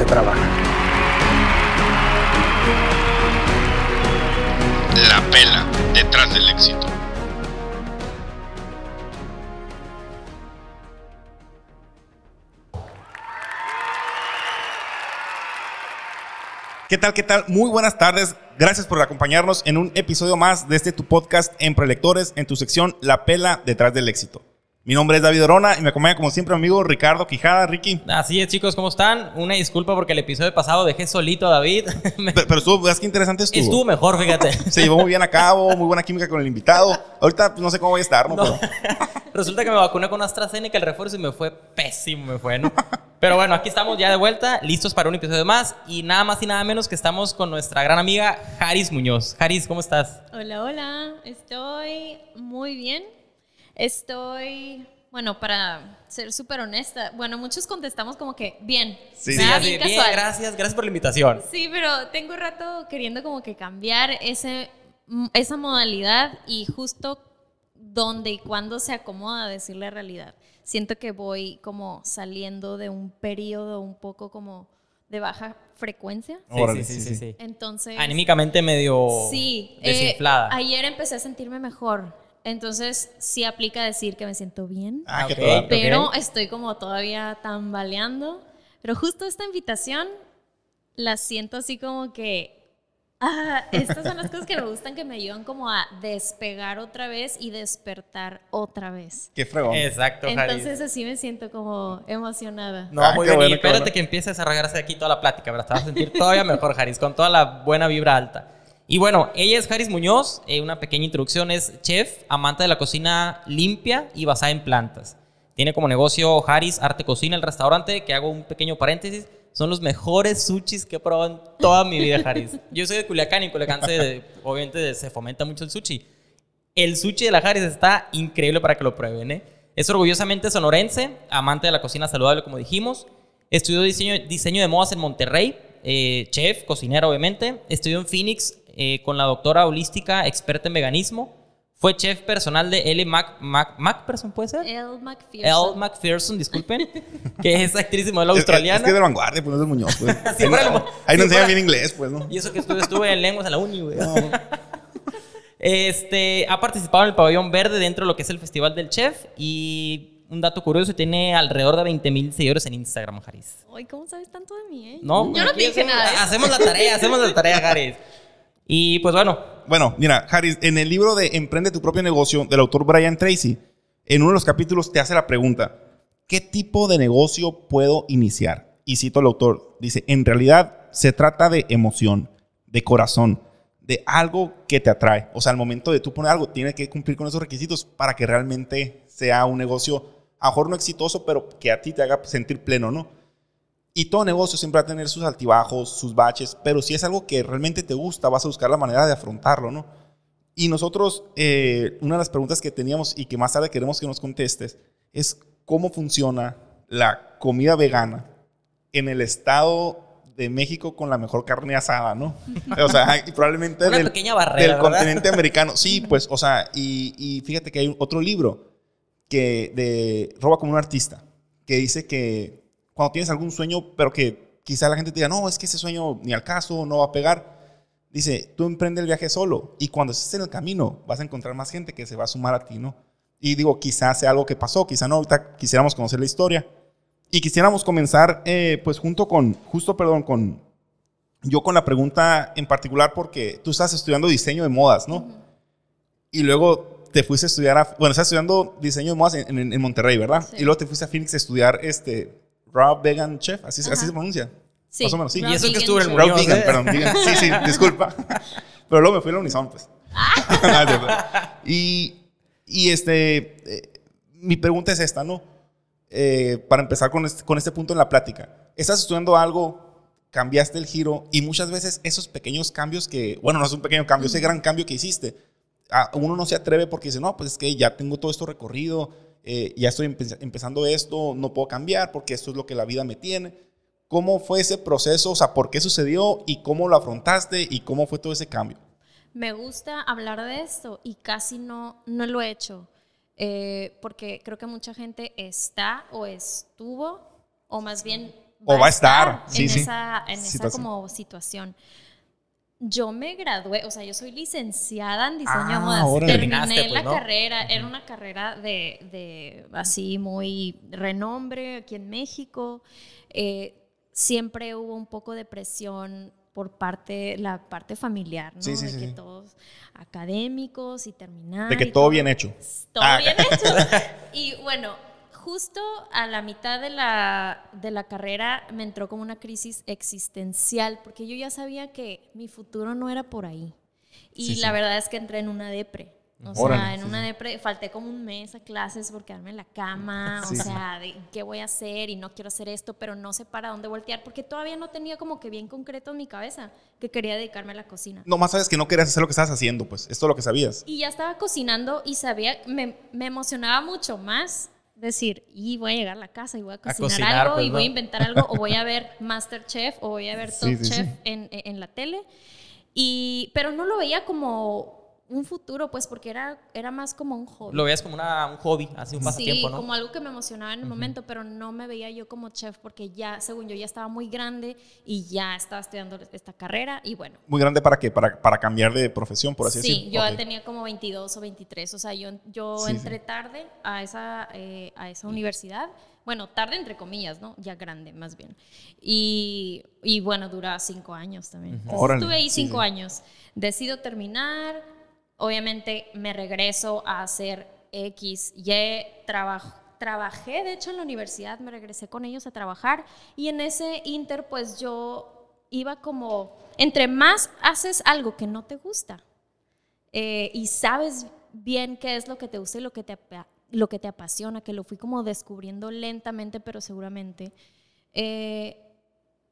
se trabaja. La pela detrás del éxito. ¿Qué tal? ¿Qué tal? Muy buenas tardes. Gracias por acompañarnos en un episodio más de este tu podcast en Prelectores, en tu sección La Pela detrás del éxito. Mi nombre es David Orona y me acompaña como siempre mi amigo Ricardo Quijada. Ricky. Así es, chicos, ¿cómo están? Una disculpa porque el episodio pasado dejé solito a David. Pero, pero estuvo, ¿ves qué interesante estuvo? Estuvo mejor, fíjate. Se llevó muy bien a cabo, muy buena química con el invitado. Ahorita pues, no sé cómo voy a estar, ¿no? No. Pero- Resulta que me vacuné con AstraZeneca el refuerzo y me fue pésimo, me fue, ¿no? Pero bueno, aquí estamos ya de vuelta, listos para un episodio más y nada más y nada menos que estamos con nuestra gran amiga Haris Muñoz. Haris, ¿cómo estás? Hola, hola. Estoy muy bien. Estoy, bueno, para ser súper honesta, bueno, muchos contestamos como que bien. Sí, Bien gracias, gracias por la invitación. Sí, pero tengo rato queriendo como que cambiar ese, mm, esa modalidad y justo dónde y cuándo se acomoda decir la realidad. Siento que voy como saliendo de un periodo un poco como de baja frecuencia. Sí, sí, sí, sí, sí, sí. sí. Entonces... Anímicamente medio Sí, eh, desinflada. ayer empecé a sentirme mejor. Entonces, sí aplica decir que me siento bien. Ah, pero estoy como todavía tambaleando. Pero justo esta invitación la siento así como que. Ah, estas son las cosas que me gustan que me ayudan como a despegar otra vez y despertar otra vez. Qué fregón. Exacto. Entonces así me siento como emocionada. No, Ah, muy bien. bueno, espérate bueno. que empieces a regarse aquí toda la plática, ¿verdad? Te vas a sentir todavía mejor, Haris, con toda la buena vibra alta. Y bueno, ella es Haris Muñoz. eh, una pequeña introducción. Es chef, amante de la cocina limpia y basada en plantas. Tiene como negocio Haris Arte Cocina, el restaurante, que hago un pequeño paréntesis. Son los mejores sushis que he probado en toda mi vida, Haris. Yo soy de Culiacán y Culiacán se, obviamente se fomenta mucho el sushi. El sushi de la Haris está increíble para que lo prueben. ¿eh? Es orgullosamente sonorense, amante de la cocina saludable, como dijimos. Estudió diseño, diseño de modas en Monterrey, eh, chef, cocinera, obviamente. Estudió en Phoenix eh, con la doctora holística, experta en veganismo. Fue chef personal de Ellie Mac, Mac, Macpherson, ¿puede ser? Elle McPherson. McPherson, disculpen, que es actriz y modelo Es, es, australiana. es que de vanguardia, pues no es del Muñoz, pues. Si ahí no, ahí no enseñan bien inglés, pues, ¿no? Y eso que estuve, estuve en lenguas en la uni, güey. Este, ha participado en el pabellón verde dentro de lo que es el Festival del Chef y un dato curioso, tiene alrededor de 20 mil seguidores en Instagram, Haris. Ay, ¿cómo sabes tanto de mí, eh? No, Yo no aquí dije hacemos, nada. eso. Hacemos la tarea, hacemos la tarea, Haris. Y pues bueno, Bueno, mira, Harris, en el libro de Emprende tu propio negocio del autor Brian Tracy, en uno de los capítulos te hace la pregunta, ¿qué tipo de negocio puedo iniciar? Y cito al autor, dice, en realidad se trata de emoción, de corazón, de algo que te atrae. O sea, al momento de tú poner algo, tiene que cumplir con esos requisitos para que realmente sea un negocio, a no exitoso, pero que a ti te haga sentir pleno, ¿no? Y todo negocio siempre va a tener sus altibajos, sus baches, pero si es algo que realmente te gusta, vas a buscar la manera de afrontarlo, ¿no? Y nosotros, eh, una de las preguntas que teníamos y que más tarde queremos que nos contestes es cómo funciona la comida vegana en el estado de México con la mejor carne asada, ¿no? O sea, y probablemente Una del, pequeña barrera, del continente americano. Sí, pues, o sea, y, y fíjate que hay otro libro que de Roba como un artista, que dice que cuando tienes algún sueño, pero que quizá la gente te diga, no, es que ese sueño ni al caso, no va a pegar. Dice, tú emprende el viaje solo y cuando estés en el camino vas a encontrar más gente que se va a sumar a ti, ¿no? Y digo, quizás sea algo que pasó, quizá no, ahorita quisiéramos conocer la historia. Y quisiéramos comenzar, eh, pues junto con, justo, perdón, con, yo con la pregunta en particular porque tú estás estudiando diseño de modas, ¿no? Y luego te fuiste a estudiar, a, bueno, estás estudiando diseño de modas en, en- en Monterrey, ¿verdad? Sí. Y luego te fuiste a Phoenix a estudiar este, Raw Vegan Chef, así, así se pronuncia. Sí, Más o menos, sí. Raw Y eso que estuvo en el Raw Vegan, ¿eh? perdón, vegan. Sí, sí, disculpa. Pero luego me fui a la Unison, pues. Cierto. y, y este, eh, mi pregunta es esta, ¿no? Eh, para empezar con este, con este punto en la plática. Estás estudiando algo cambiaste el giro y muchas veces esos pequeños cambios que, bueno, no es un pequeño cambio, ese gran cambio que hiciste, a uno no se atreve porque dice, no, pues es que ya tengo todo esto recorrido, eh, ya estoy empe- empezando esto, no puedo cambiar porque esto es lo que la vida me tiene. ¿Cómo fue ese proceso? O sea, ¿por qué sucedió y cómo lo afrontaste y cómo fue todo ese cambio? Me gusta hablar de esto y casi no, no lo he hecho. eh, porque creo que mucha gente está o estuvo, o más bien O va a estar, sí, en sí. esa, en esa Situación. como situación. Yo me gradué, o sea, yo soy licenciada en diseño de Ah. Terminé pues, la ¿no? carrera, era una carrera de, de así muy renombre aquí en México. Eh, siempre hubo un poco de presión por parte, la parte familiar, ¿no? Sí, sí, de sí, que sí. todos académicos y terminar. De que todo bien hecho. todo Ah. bien hecho. Y bueno, justo a la mitad de la, de la carrera me entró como una crisis existencial, porque yo ya sabía que mi futuro no era por ahí. Y Sí, la sí. verdad es que entré en una depre. O sea, en sí, una depre, falté como un mes a clases por quedarme en la cama, Sí, o sea, de qué voy a hacer y no quiero hacer esto, pero no sé para dónde voltear, porque todavía no tenía como que bien concreto en mi cabeza que quería dedicarme a la cocina. Nomás sabes que no querías hacer lo que estabas haciendo, pues. Esto es lo que sabías. Y ya estaba cocinando y sabía, me, me emocionaba mucho más decir, y voy a llegar a la casa y voy a cocinar, cocinar, algo pues, y voy a inventar algo o voy a ver Masterchef o voy a ver Top Sí, sí, Chef sí. En, en la tele. Y, pero no lo veía como un futuro, pues porque era, era más como un hobby. Lo veías como una, un hobby, así un pasatiempo, Sí, ¿no? como algo que me emocionaba en el momento, pero no me veía yo como chef porque ya, según yo, ya estaba muy grande y ya estaba estudiando esta carrera y bueno, Muy grande para que para, para cambiar de profesión, por así Sí, decirlo. yo Ok. tenía como 22 o 23, o sea, yo, yo Sí, entré tarde a esa, eh, a esa universidad, bueno, tarde entre comillas, ¿no? Ya grande, más bien. Y, y bueno, dura cinco años también. Entonces, Estuve ahí sí, cinco sí. años. Decido terminar, obviamente me regreso a hacer X, Y. Trabajé, de hecho, en la universidad, me regresé con ellos a trabajar y en ese inter, pues yo iba como, entre más haces algo que no te gusta, eh, y sabes bien qué es lo que te gusta y lo que te, lo que te apasiona, que lo fui como descubriendo lentamente, pero seguramente, eh,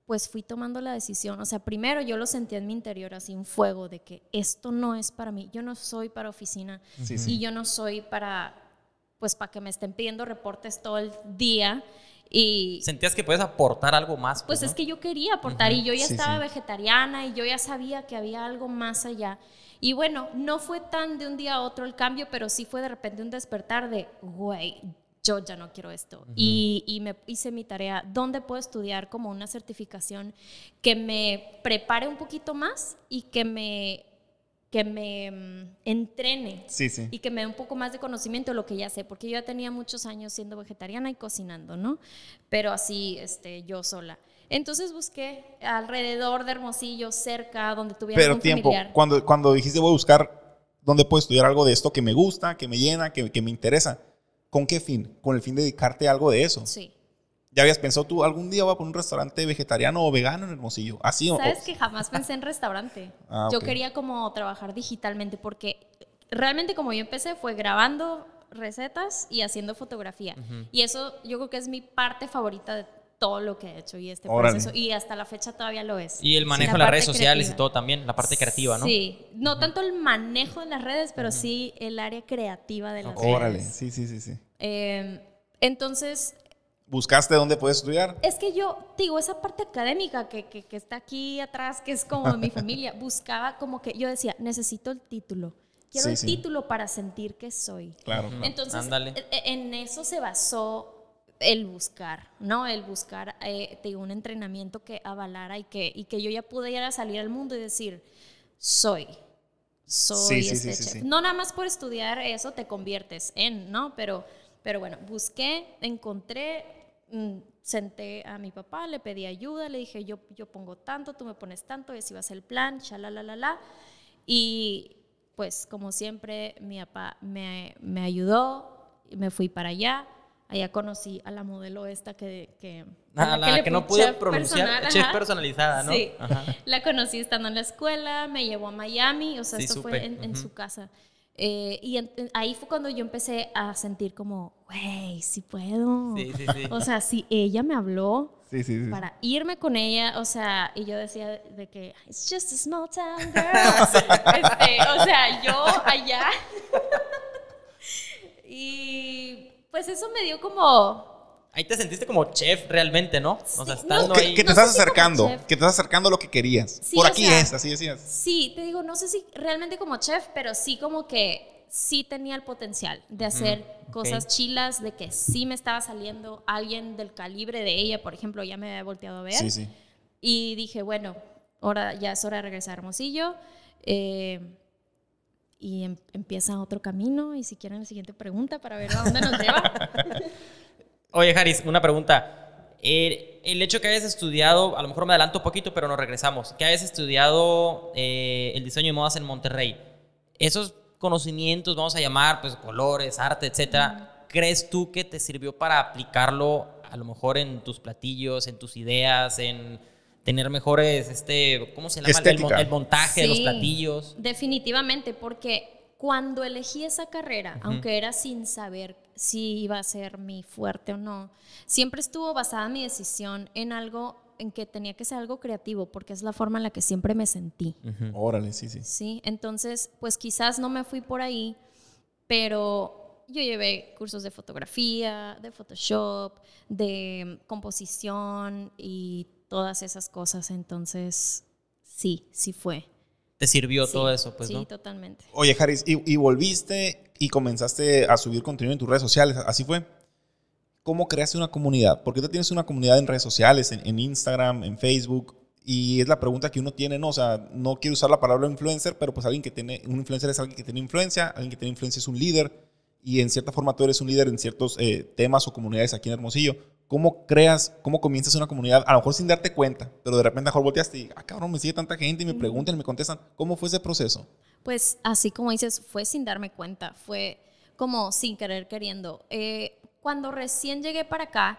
pues fui tomando la decisión. O sea, primero yo lo sentía en mi interior, así un fuego de que esto no es para mí, yo no soy para oficina Sí, y sí. yo no soy para, pues para que me estén pidiendo reportes todo el día. Y, Sentías que puedes aportar algo más. pues ¿no? es que yo quería aportar y yo ya Sí, estaba sí. vegetariana y yo ya sabía que había algo más allá. Y bueno, no fue tan de un día a otro el cambio, pero sí fue de repente un despertar de, güey, yo ya no quiero esto. y, y me hice mi tarea, ¿dónde puedo estudiar como una certificación que me prepare un poquito más y que me, que me mm, entrene? Sí, sí. y que me dé un poco más de conocimiento de lo que ya sé, porque yo ya tenía muchos años siendo vegetariana y cocinando, ¿no? Pero así, este, yo sola. Entonces busqué alrededor de Hermosillo, cerca, donde tuviera Pero algún tiempo, familiar. cuando, cuando dijiste voy a buscar dónde puedo estudiar algo de esto que me gusta, que me llena, que, que me interesa, ¿con qué fin? Con el fin de dedicarte a algo de eso. Sí. ¿Ya habías pensado tú algún día voy a poner un restaurante vegetariano o vegano en Hermosillo? Así o- Sabes o- que jamás pensé en restaurante. Ah, Yo quería como trabajar digitalmente porque realmente como yo empecé fue grabando recetas y haciendo fotografía. Y eso yo creo que es mi parte favorita de todo lo que he hecho y este Órale. proceso. Y hasta la fecha todavía lo es. Y el manejo La de las redes sociales creativa. y todo también, la parte creativa, ¿no? Sí, no tanto el manejo de las redes, pero sí el área creativa de las Órale, redes. sí, sí, sí, sí. Eh, entonces, ¿Buscaste dónde puedes estudiar? es que yo, digo, esa parte académica que, que, que está aquí atrás, que es como de mi familia, buscaba como que yo decía, necesito el título. Quiero Sí, el sí. título para sentir que soy. Claro. Entonces, Ándale. e- e- en eso se basó el buscar, ¿no? El buscar eh, te digo, un entrenamiento que avalara y que, y que yo ya pudiera salir al mundo y decir, soy, soy Sí, este sí, sí, chef. sí. No nada más por estudiar eso te conviertes en, ¿no? Pero, pero bueno, busqué, encontré, mm, senté a mi papá, le pedí ayuda, le dije, yo, yo pongo tanto, tú me pones tanto, ese iba a ser el plan, la Y pues como siempre, mi papá me, me ayudó, y me fui para allá. Allá conocí a la modelo esta que... que Ah, a la que no pude pronunciar, personal, chef ajá. personalizada, ¿no? Sí. Ajá. La conocí estando en la escuela, me llevó a Miami, o sea, Sí, esto fue en, su casa. Eh, y en- en- ahí fue cuando yo empecé a sentir como, güey, sí puedo. Sí, sí, sí. O sea, si ella me habló, Sí, sí, sí. para irme con ella, o sea, y yo decía de que it's just a small town girl. Este, o sea, yo allá. y pues eso me dio como Ahí te sentiste como chef realmente, ¿no? O sea, estando Que, ahí. que te No estás acercando, que te estás acercando a lo que querías. Sí, Por aquí sea, es, así decías. Sí, te digo, no sé si realmente como chef, pero sí como que sí tenía el potencial de hacer cosas ok. chilas, de que sí me estaba saliendo alguien del calibre de ella, por ejemplo, ya me había volteado a ver. Sí, sí. Y dije, bueno, ahora ya es hora de regresar a Hermosillo. eh, y em- empieza otro camino. Y si quieren la siguiente pregunta para ver a dónde nos lleva. Oye, Haris, una pregunta. Eh, el hecho que hayas estudiado, a lo mejor me adelanto un poquito, pero nos regresamos, que hayas estudiado eh, el diseño de modas en Monterrey, esos conocimientos, vamos a llamar, pues colores, arte, etcétera, ¿crees tú que te sirvió para aplicarlo a lo mejor en tus platillos, en tus ideas, en tener mejores, este, ¿cómo se llama? El, el montaje de los Sí, platillos. Definitivamente, porque cuando elegí esa carrera, aunque era sin saber si iba a ser mi fuerte o no, siempre estuvo basada mi decisión en algo en que tenía que ser algo creativo, porque es la forma en la que siempre me sentí. Órale, sí, sí. Sí, entonces, pues quizás no me fui por ahí, pero yo llevé cursos de fotografía, de Photoshop, de composición y todas esas cosas, entonces sí, sí fue. Te sirvió Sí, todo eso, pues, sí, ¿no? totalmente. Oye, Haris, y, y volviste y comenzaste a subir contenido en tus redes sociales, ¿así fue? ¿Cómo creaste una comunidad? Porque tú tienes una comunidad en redes sociales, en, en Instagram, en Facebook, y es la pregunta que uno tiene, ¿no? O sea, no quiero usar la palabra influencer, pero pues alguien que tiene, un influencer es alguien que tiene influencia, alguien que tiene influencia es un líder, y en cierta forma tú eres un líder en ciertos eh, temas o comunidades aquí en Hermosillo. ¿Cómo creas, cómo comienzas una comunidad? A lo mejor sin darte cuenta, pero de repente a lo mejor volteaste y, ah, cabrón, me sigue tanta gente y me preguntan y me contestan. ¿Cómo fue ese proceso? Pues así como dices, fue sin darme cuenta, fue como sin querer queriendo. Eh, cuando recién llegué para acá,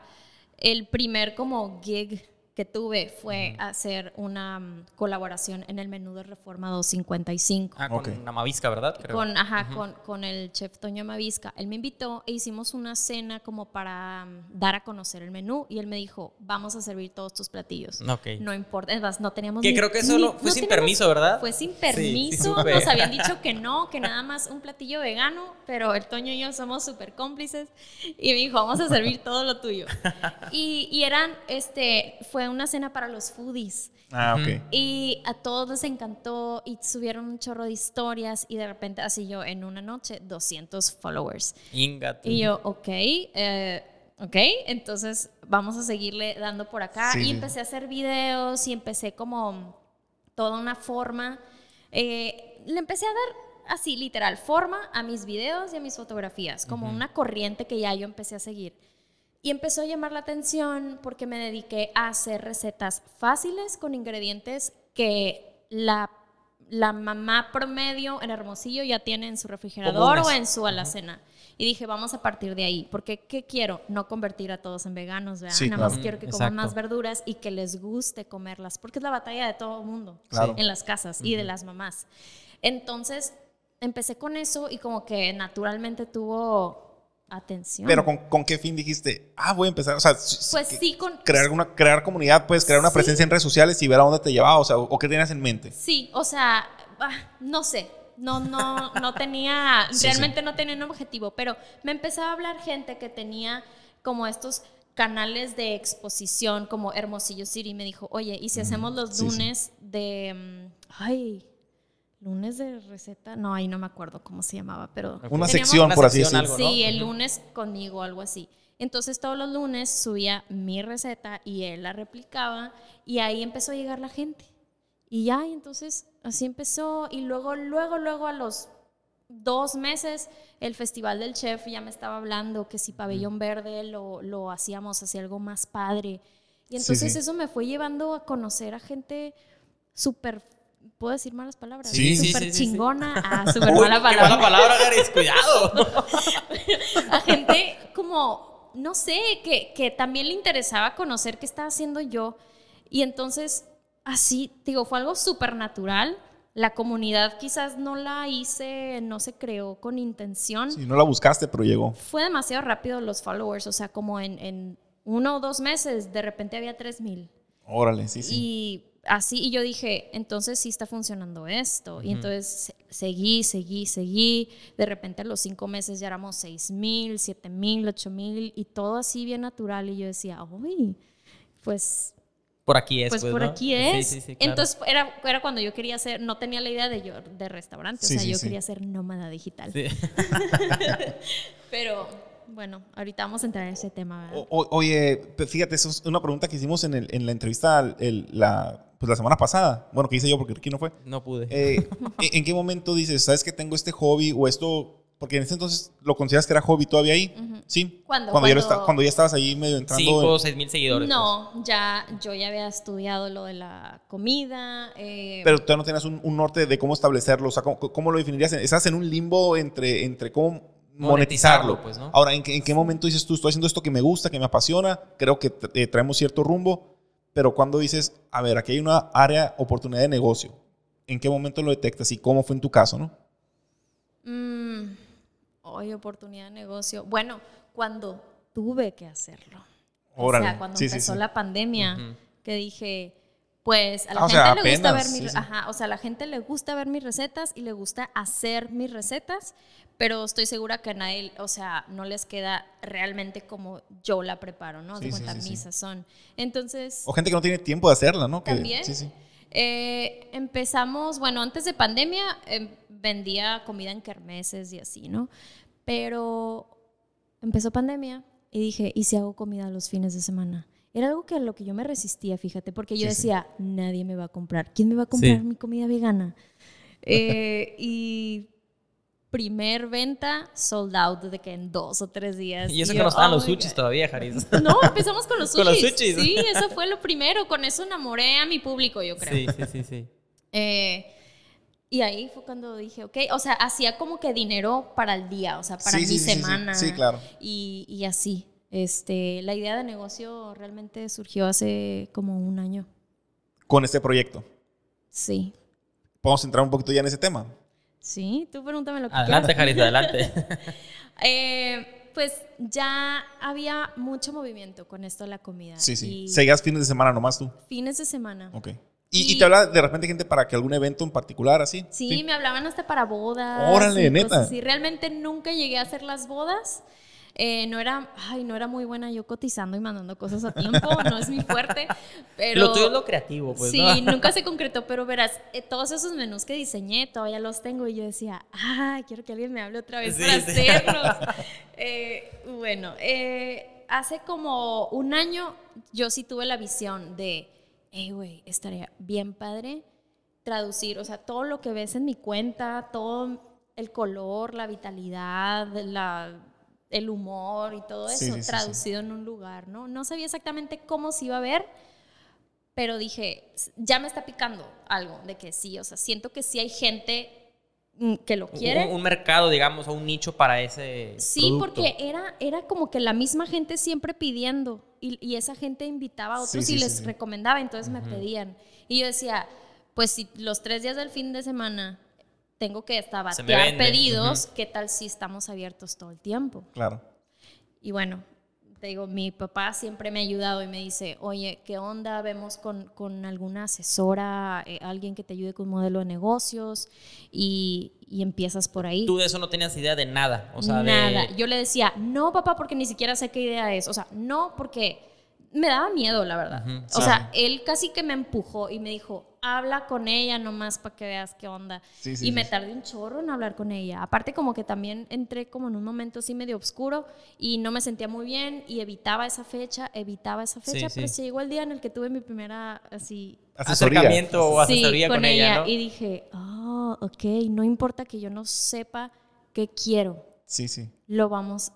el primer como gig que tuve fue hacer una mm, colaboración en el menú de Reforma 255. Ah, con Ok. Amavisca, ¿verdad? Creo. Con, ajá, con, con el chef Toño Mavisca. Él me invitó e hicimos una cena como para mm, dar a conocer el menú y él me dijo, vamos a servir todos tus platillos. Ok. No importa, es más, no teníamos Que ni- creo que eso ni- lo- fue sin teníamos- permiso, ¿verdad? Fue sin Sí, sí permiso, supe. nos habían dicho que no, que nada más un platillo vegano, pero el Toño y yo somos súper cómplices y me dijo, vamos a servir todo lo tuyo. Y, y eran, este, fue una cena para los foodies. Ah, ok. Y a todos les encantó y subieron un chorro de historias y de repente así yo en una noche 200 followers. Inga. Y yo, ok, eh, ok, entonces vamos a seguirle dando por acá. Sí, y sí. empecé a hacer videos y empecé como toda una forma. eh, le empecé a dar así, literal, forma a mis videos y a mis fotografías, como una corriente que ya yo empecé a seguir. Y empezó a llamar la atención porque me dediqué a hacer recetas fáciles con ingredientes que la, la mamá promedio en Hermosillo ya tiene en su refrigerador o en su alacena. Y dije, vamos a partir de ahí, porque ¿qué quiero? No convertir a todos en veganos, ¿verdad? Sí, Nada más quiero que Exacto. coman más verduras y que les guste comerlas, porque es la batalla de todo el mundo Claro. en las casas y de las mamás. Entonces, empecé con eso y como que naturalmente tuvo atención. Pero ¿con, con qué fin dijiste? Ah, voy a empezar. O sea, Pues sí, con, crear, una, crear comunidad, puedes crear una Sí. presencia en redes sociales y ver a dónde te llevaba. O sea, o, qué tenías en mente. Sí, o sea, ah, no sé, no, no, no tenía, Sí, realmente no tenía un objetivo, pero me empezaba a hablar gente que tenía como estos canales de exposición como Hermosillo City y me dijo, oye, ¿y si hacemos los lunes de, mm, ay, lunes de receta? No, ahí no me acuerdo cómo se llamaba, pero... Una sección, Una por así decirlo. Sí, el lunes conmigo, algo así. Entonces todos los lunes subía mi receta y él la replicaba y ahí empezó a llegar la gente. Y ya, y entonces así empezó y luego, luego, luego a los dos meses el Festival del Chef ya me estaba hablando que si Pabellón Verde lo, lo hacíamos hacia algo más padre. Y entonces sí. eso me fue llevando a conocer a gente súper, ¿puedo decir malas palabras? Sí. Sí, sí, Súper sí, sí, sí. chingona a súper Uy, mala qué palabra mala palabra, Garis, cuidado. a gente como, no sé, que, que también le interesaba conocer qué estaba haciendo yo. Y entonces, así, digo, fue algo súper natural. La comunidad quizás no la hice, no se creó con intención. Si no la buscaste, pero llegó. Fue demasiado rápido los followers, o sea, como en, en uno o dos meses, de repente había tres mil. Órale, sí, sí. Y así, y yo dije, entonces sí está funcionando esto. Y entonces se- seguí, seguí, seguí. De repente a los cinco meses ya éramos seis mil, siete mil, ocho mil, y todo así bien natural. Y yo decía, uy, pues Por aquí es. pues, Pues, por ¿no? aquí es. sí, sí, claro. Entonces era, era cuando yo quería ser, no tenía la idea de yo de restaurante, Sí, o sea, sí, yo sí. quería ser nómada digital. Sí. Pero bueno, ahorita vamos a entrar en ese tema. ¿verdad? O- o- oye, fíjate, eso es una pregunta que hicimos en, el- en la entrevista el- la, pues la semana pasada. Bueno, que hice yo porque Ricky no fue. No pude. Eh, ¿en, qué momento dices, sabes que tengo este hobby o esto? Porque en ese entonces lo consideras que era hobby todavía ahí. Sí. ¿Cuándo? Cuando, Ya lo Cuando- cuando ya estabas ahí medio entrando. Cinco o seis mil seguidores. pues. No, ya yo ya había estudiado lo de la comida. eh, Pero todavía no tenías un, un norte de cómo establecerlo. O sea, ¿cómo, cómo lo definirías? Estás en un limbo entre, entre cómo monetizarlo. Monetizarlo, pues, ¿no? Ahora, ¿en qué, en qué momento dices tú, estoy haciendo esto que me gusta, que me apasiona? Creo que eh, traemos cierto rumbo. Pero cuando dices, a ver, aquí hay una área, oportunidad de negocio. ¿En qué momento lo detectas y cómo fue en tu caso, no? mm, hoy oportunidad de negocio. Bueno, cuando tuve que hacerlo. Órale. O sea, cuando Sí, empezó sí. la pandemia, que dije, pues a la Ah, o gente sea, le gusta ver mis, sí, sí. ajá, o sea, a la gente le gusta ver mis recetas y le gusta hacer mis recetas, pero estoy segura que a nadie, o sea, no les queda realmente como yo la preparo, ¿no? Sí, de sí, cuenta sí, mi sazón. Entonces, O gente que no tiene tiempo de hacerla, ¿no? Que- también. Sí, sí. Eh, empezamos, bueno, antes de pandemia em, vendía comida en kermeses y así, ¿no? Pero empezó pandemia y dije, ¿y si hago comida los fines de semana? Era algo que a lo que yo me resistía, fíjate, porque yo Sí, sí. decía, nadie me va a comprar. ¿Quién me va a comprar Sí. mi comida vegana? Eh, y primer venta sold out de que en dos o tres días. Y eso que yo, no estaban "Oh los my sushis God". todavía, Jaris. No, empezamos con los sushis. Con los sushis. Sí, eso fue lo primero. Con eso enamoré a mi público, yo creo. Sí, sí, sí, sí. Eh, y ahí fue cuando dije, ok, o sea, hacía como que dinero para el día, o sea, para Sí, mi sí, sí, sí, sí. semana. Sí, claro. Y, y así. Este, la idea de negocio realmente surgió hace como un año. Con este proyecto. Sí. Podemos entrar un poquito ya en ese tema. Sí, tú pregúntame lo que Adelante, quieras. Jaris, adelante. Eh, pues ya había mucho movimiento con esto de la comida. Sí, sí. Y Seguías fines de semana nomás tú. fines de semana. Ok. ¿Y, y Y- te habla de repente gente para que algún evento en particular así? Sí, me hablaban hasta para bodas. Órale, neta. así. Realmente nunca llegué a hacer las bodas. Eh, no era, ay, no era muy buena yo cotizando y mandando cosas a tiempo, no es mi fuerte, pero... Lo tuyo es lo creativo, pues, Sí, ¿no? nunca se concretó, pero verás, eh, todos esos menús que diseñé todavía los tengo y yo decía, ah, quiero que alguien me hable otra vez Sí, para sí. hacerlos. Eh, bueno, hace como un año yo sí tuve la visión de, hey, güey, estaría bien padre traducir, o sea, todo lo que ves en mi cuenta, todo el color, la vitalidad, la, el humor y todo eso, sí, sí, traducido en un lugar, ¿no? No sabía exactamente cómo se iba a ver, pero dije, "S- ya me está picando algo de que sí, o sea, siento que sí hay gente mm, que lo quiere. Un, un mercado, digamos, o un nicho para ese Sí, producto. porque era, era como que la misma gente siempre pidiendo y, y esa gente invitaba a otros Sí, sí, y sí, les sí. recomendaba, entonces me pedían. Y yo decía, pues si los tres días del fin de semana tengo que estar Se me batear vende. pedidos, Ujú. ¿qué tal si estamos abiertos todo el tiempo? Claro. Y bueno, te digo, mi papá siempre me ha ayudado y me dice, oye, ¿qué onda? Vemos con, con alguna asesora, eh, alguien que te ayude con un modelo de negocios y, y empiezas por ahí. Tú de eso no tenías idea de nada. O sea, Nada. de... Yo le decía, no, papá, porque ni siquiera sé qué idea es. O sea, no, porque me daba miedo, la verdad. Ujú, o sí. sea, él casi que me empujó y me dijo, habla con ella nomás para que veas qué onda. Sí, sí, y sí, me sí. tardé un chorro en hablar con ella. Aparte, como que también entré como en un momento así medio oscuro y no me sentía muy bien y evitaba esa fecha, evitaba esa fecha. sí. Pero se llegó el día en el que tuve mi primera así Asesoría. Acercamiento o Sí, asesoría con, ella, ¿no? Y dije, oh, ok, no importa que yo no sepa qué quiero, Sí, sí. lo vamos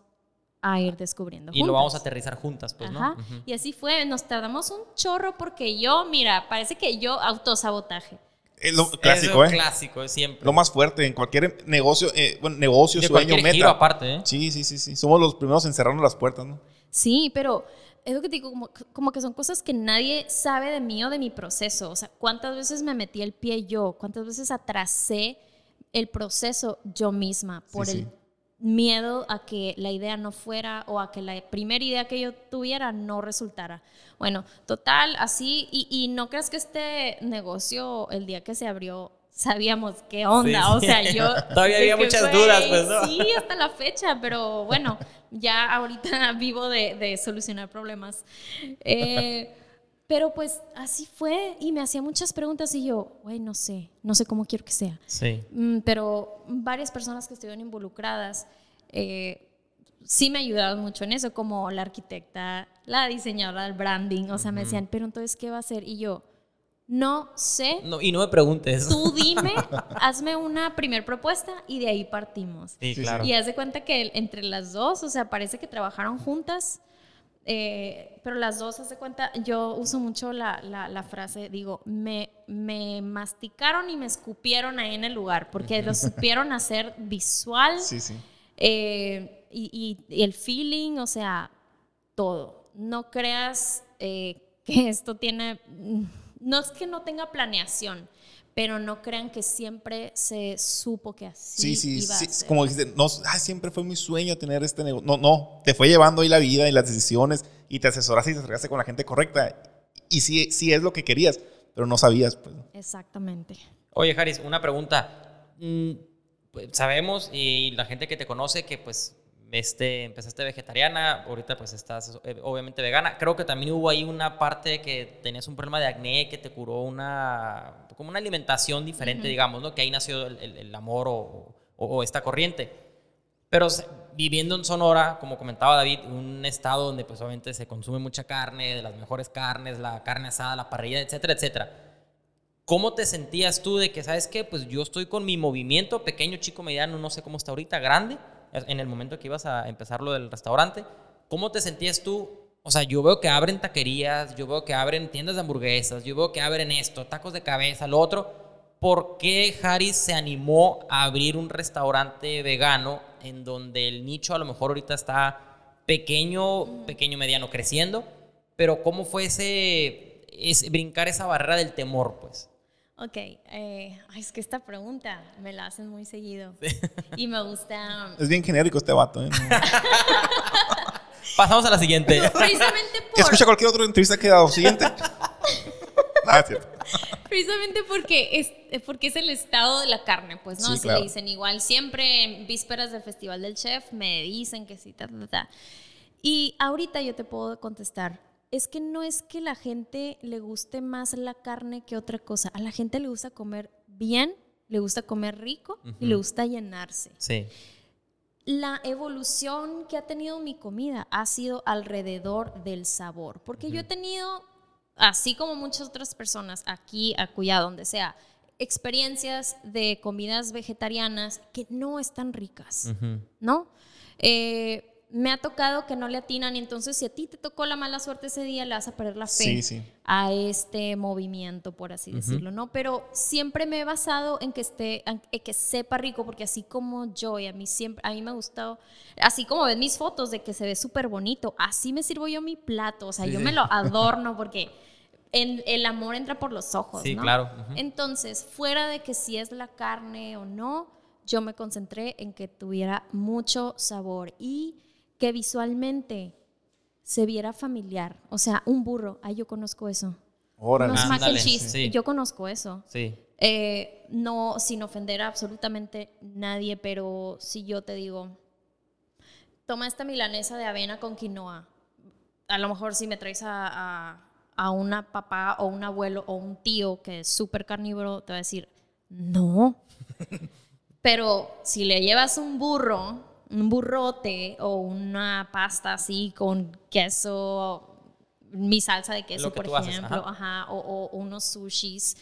a ir descubriendo. Y lo vamos a aterrizar juntas, pues, Ajá. ¿no? Y así fue, nos tardamos un chorro porque yo, mira, parece que yo autosabotaje. Es lo clásico, es ¿eh? clásico, siempre. Lo más fuerte en cualquier negocio, eh, bueno, negocio, de sueño, cualquier meta. giro aparte, ¿eh? Sí, sí, sí, sí. Somos los primeros en cerrarnos las puertas, ¿no? Sí, pero es lo que te digo, como, como que son cosas que nadie sabe de mí o de mi proceso. O sea, cuántas veces me metí el pie yo, cuántas veces atrasé el proceso yo misma por Sí, el sí. Miedo a que la idea no fuera o a que la primera idea que yo tuviera no resultara. Bueno, total, así, y, y no creas que este negocio, el día que se abrió, sabíamos qué onda, Sí, o sí. sea, yo... Todavía había muchas dudas, pues, ¿no? Sí, hasta la fecha, pero bueno, ya ahorita vivo de, de solucionar problemas. Eh, pero pues así fue y me hacía muchas preguntas y yo, güey, no sé, no sé cómo quiero que sea. Sí. Mm, pero varias personas que estuvieron involucradas eh, sí me ayudaron mucho en eso, como la arquitecta, la diseñadora del branding, o sea, me decían, pero entonces, ¿qué va a hacer? Y yo, no sé, No, y no me preguntes. tú dime, hazme una primer propuesta y de ahí partimos. Sí, claro. Y haz de cuenta que entre las dos, o sea, parece que trabajaron juntas, eh, pero las dos, haz de cuenta, yo uso mucho la, la- la frase, digo, me, me masticaron y me escupieron ahí en el lugar, porque lo supieron hacer visual Sí, sí. eh, y, y- y el feeling, o sea, todo. No creas eh, que esto tiene, no es que no tenga planeación, pero no crean que siempre se supo que así Sí, sí, iba sí. a ser. Como dijiste, no, ay, siempre fue mi sueño tener este negocio. No, no, te fue llevando ahí la vida y las decisiones y te asesoraste y te acercaste con la gente correcta. Y sí, sí es lo que querías, pero no sabías. Pues. Exactamente. Oye, Haris, una pregunta. Mm, pues, sabemos y la gente que te conoce que pues este, empezaste vegetariana, ahorita pues estás eh, obviamente vegana. Creo que también hubo ahí una parte que tenías un problema de acné que te curó una, como una alimentación diferente, digamos, ¿no? Que ahí nació el, el- el amor o, o- o esta corriente. Pero viviendo en Sonora, como comentaba David, un estado donde pues obviamente se consume mucha carne, de las mejores carnes, la carne asada, la parrilla, etcétera, etcétera. ¿Cómo te sentías tú de que, sabes qué? Pues yo estoy con mi movimiento, pequeño, chico, mediano, no sé cómo está ahorita, grande, en el momento que ibas a empezar lo del restaurante. ¿Cómo te sentías tú? O sea, yo veo que abren taquerías, yo veo que abren tiendas de hamburguesas, yo veo que abren esto, tacos de cabeza, lo otro. ¿Por qué Harris se animó a abrir un restaurante vegano en donde el nicho a lo mejor ahorita está pequeño, pequeño, mediano, creciendo? Pero ¿cómo fue ese, ese brincar esa barrera del temor, pues? Ok, eh, es que esta pregunta me la hacen muy seguido. Y me gusta... Es bien genérico este vato. ¿eh? Pasamos a la siguiente. Precisamente por... Escucha cualquier otra entrevista que he dado. Siguiente. Ah, es cierto. Precisamente porque es, eh, porque es el estado de la carne, pues, ¿no? Sí, Así claro. le dicen igual. Siempre en vísperas del Festival del Chef me dicen que sí, ta, ta, ta. Y ahorita yo te puedo contestar. Es que no es que la gente le guste más la carne que otra cosa. A la gente le gusta comer bien, le gusta comer rico y Ujú. le gusta llenarse. Sí. La evolución que ha tenido mi comida ha sido alrededor del sabor, porque yo he tenido, así como muchas otras personas, aquí, acullá, donde sea, experiencias de comidas vegetarianas que no están ricas, ¿no? Eh, me ha tocado que no le atinan y entonces si a ti te tocó la mala suerte ese día, le vas a perder la fe Sí, sí. a este movimiento, por así decirlo, ¿no? Pero siempre me he basado en que esté, en que sepa rico, porque así como yo y a mí siempre, a mí me ha gustado, así como ven mis fotos de que se ve súper bonito, así me sirvo yo mi plato, o sea, Sí, yo me lo adorno porque en- el amor entra por los ojos, Sí, ¿no? claro. Entonces, fuera de que si es la carne o no, yo me concentré en que tuviera mucho sabor y que visualmente se viera familiar. O sea, un burro, ay, yo conozco eso. Órale. Unos mac and cheese, sí. yo conozco eso. Sí. Eh, no, sin ofender a absolutamente nadie, pero si yo te digo, toma esta milanesa de avena con quinoa, a lo mejor si me traes a, a, a una papá o un abuelo o un tío que es súper carnívoro, te va a decir, no. Pero si le llevas un burro, un burrote o una pasta así con queso, mi salsa de queso, por haces, ejemplo, ajá. ajá, o, o- o unos sushis,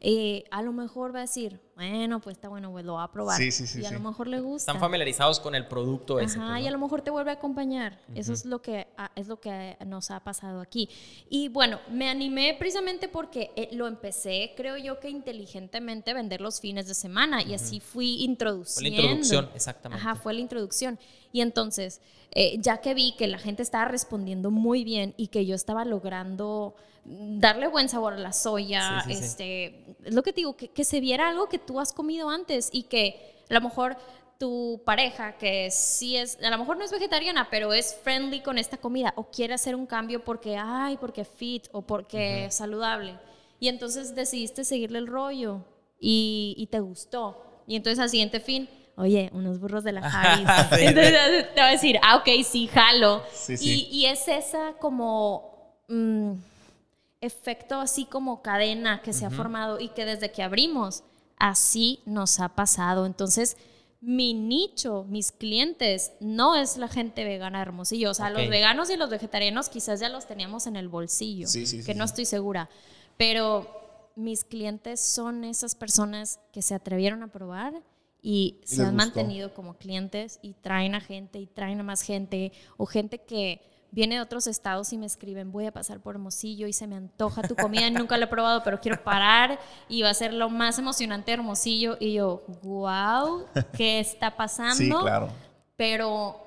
eh, a lo mejor va a decir, bueno, pues está bueno, pues lo va a probar. Sí, sí, sí, y a sí. lo mejor le gusta. Están familiarizados con el producto ese. Ajá, pues, y ¿no? a lo mejor te vuelve a acompañar. Eso es lo que es lo que nos ha pasado aquí. Y bueno, me animé precisamente porque eh, lo empecé, creo yo que inteligentemente vender los fines de semana y así fui introduciendo. introducción, exactamente. Ajá, fue la introducción. Y entonces, eh, ya que vi que la gente estaba respondiendo muy bien y que yo estaba logrando darle buen sabor a la soya, Sí, sí, sí. este, es lo que te digo, que, que se viera algo que tú has comido antes y que a lo mejor tu pareja, que sí es, a lo mejor no es vegetariana, pero es friendly con esta comida, o quiere hacer un cambio porque, ay, porque fit o porque es saludable. Y entonces decidiste seguirle el rollo y, y te gustó. Y entonces al siguiente fin, oye, unos burros de la Harris. Sí. Entonces te va a decir, ah, ok, sí, jalo. Sí, sí. Y, y es esa como mm, efecto así como cadena que se ha formado y que desde que abrimos, así nos ha pasado. Entonces, mi nicho, mis clientes, no es la gente vegana hermosillo. O sea, los veganos y los vegetarianos quizás ya los teníamos en el bolsillo, Sí, sí, sí, que no estoy segura. Pero mis clientes son esas personas que se atrevieron a probar y, Y se han gustó. mantenido como clientes y traen a gente y traen a más gente o gente que viene de otros estados y me escriben voy a pasar por Hermosillo y se me antoja tu comida nunca lo he probado pero quiero parar y va a ser lo más emocionante de Hermosillo y yo wow qué está pasando Sí, claro. pero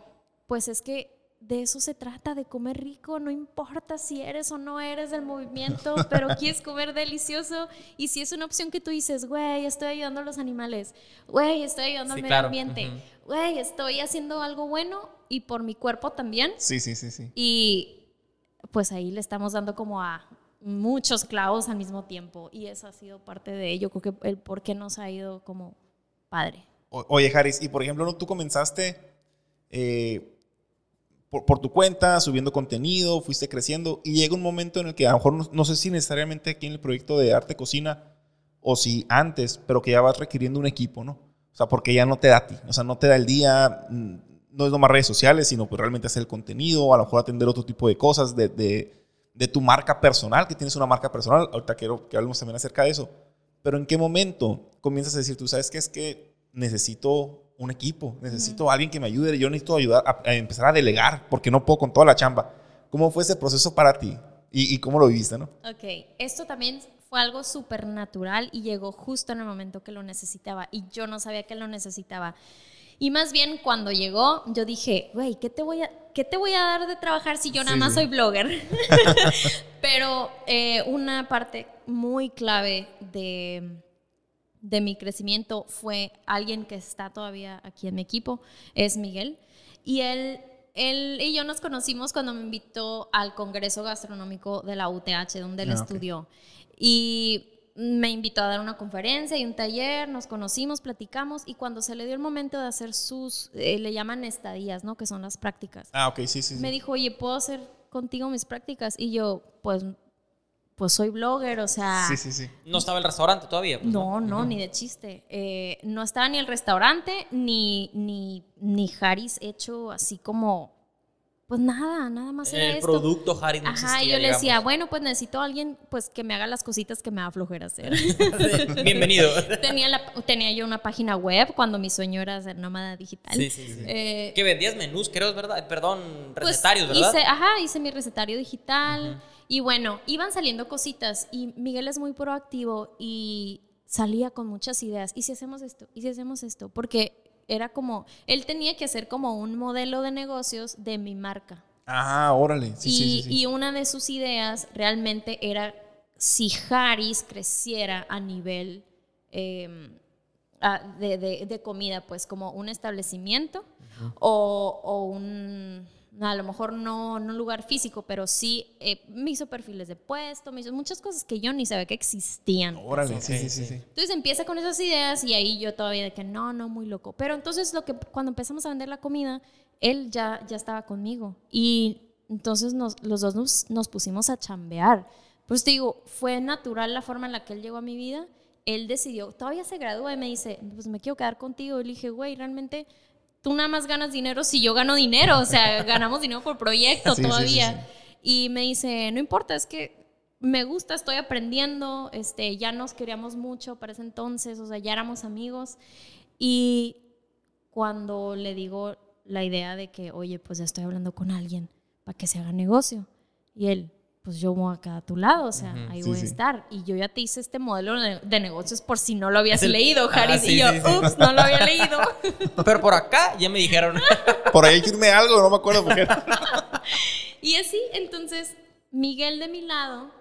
pues es que de eso se trata, de comer rico, no importa si eres o no eres del movimiento, pero quieres comer delicioso y si es una opción que tú dices, güey, estoy ayudando a los animales, güey, estoy ayudando Sí, al medio ambiente, güey, estoy haciendo algo bueno y por mi cuerpo también Sí, sí, sí, sí. y pues ahí le estamos dando como a muchos clavos al mismo tiempo y eso ha sido parte de ello, creo que el por qué nos ha ido como padre. O- oye, Haris, y por ejemplo, ¿no? tú comenzaste eh, por, tu cuenta, subiendo contenido, fuiste creciendo, y llega un momento en el que a lo mejor no, no sé si necesariamente aquí en el proyecto de arte cocina o si antes, pero que ya vas requiriendo un equipo, ¿no? O sea, porque ya no te da a ti, o sea, no te da el día, mm, no es nomás redes sociales, sino pues realmente hacer el contenido, a lo mejor atender otro tipo de cosas de, de, de tu marca personal, que tienes una marca personal, ahorita quiero que hablemos también acerca de eso, pero ¿en qué momento comienzas a decir, tú sabes qué es que necesito un equipo, necesito alguien que me ayude, yo necesito ayudar a, a empezar a delegar porque no puedo con toda la chamba? ¿Cómo fue ese proceso para ti? ¿Y, y cómo lo viviste, no? Ok, esto también fue algo súper natural y llegó justo en el momento que lo necesitaba y yo no sabía que lo necesitaba. Y más bien cuando llegó, yo dije, güey, ¿qué te voy a, qué te voy a dar de trabajar si yo nada Sí, más soy blogger? Pero eh, una parte muy clave de, de mi crecimiento fue alguien que está todavía aquí en mi equipo, es Miguel. Y él, él y yo nos conocimos cuando me invitó al Congreso Gastronómico de la UTH, donde él Ah, estudió. Y me invitó a dar una conferencia y un taller, nos conocimos, platicamos y cuando se le dio el momento de hacer sus, eh, le llaman estadías, ¿no? Que son las prácticas. Ah, ok, sí, sí. sí. Me dijo, oye, ¿puedo hacer contigo mis prácticas? Y yo, pues, pues soy blogger, o sea... Sí, sí, sí. No estaba el restaurante todavía. pues, No, no, ni de chiste. Eh, no estaba ni el restaurante, ni, ni, ni Haris hecho así como, pues nada, nada más era El esto. producto Harry no Ajá, existía, yo le decía, bueno, pues necesito a alguien pues que me haga las cositas que me da flojera hacer. Bienvenido. tenía, la- tenía yo una página web cuando mi sueño era ser nómada digital. Sí, sí, sí. Eh, Que vendías menús, creo, es verdad. Perdón, pues, recetarios, ¿verdad? Hice, ajá, hice mi recetario digital. Y bueno, iban saliendo cositas. Y Miguel es muy proactivo y salía con muchas ideas. ¿Y si hacemos esto? ¿Y si hacemos esto? Porque era como, él tenía que hacer como un modelo de negocios de mi marca. Ah, órale. Sí, y, sí, y una de sus ideas realmente era si Harris creciera a nivel eh, ah, de, de- de comida, pues como un establecimiento o, o un, a lo mejor no, no un lugar físico, pero sí eh, me hizo perfiles de puesto, me hizo muchas cosas que yo ni sabía que existían. Órale, sí, sí, sí, sí. sí. Entonces empieza con esas ideas y ahí yo todavía de que no, no, muy loco. Pero entonces lo que cuando empezamos a vender la comida, él ya, ya estaba conmigo y entonces nos, los dos nos, nos pusimos a chambear. Pues te digo, fue natural la forma en la que él llegó a mi vida. Él decidió, todavía se gradúa y me dice, pues me quiero quedar contigo. Y le dije, güey, realmente tú nada más ganas dinero si yo gano dinero. O sea, ganamos dinero por proyecto Sí, sí, sí, todavía. Y me dice, no importa, es que me gusta, estoy aprendiendo, este, ya nos queríamos mucho para ese entonces, o sea, ya éramos amigos. Y cuando le digo la idea de que, oye, pues ya estoy hablando con alguien para que se haga negocio, y él, pues yo voy a quedar a tu lado, o sea, ahí Sí, voy sí. a estar. Y yo ya te hice este modelo de, negocios por si no lo habías el- leído, Ah, Haris. sí, y yo, sí, sí. ups, no lo había leído. Pero por acá ya me dijeron. Por ahí firme algo, no me acuerdo por qué. Y así, entonces, Miguel de mi lado,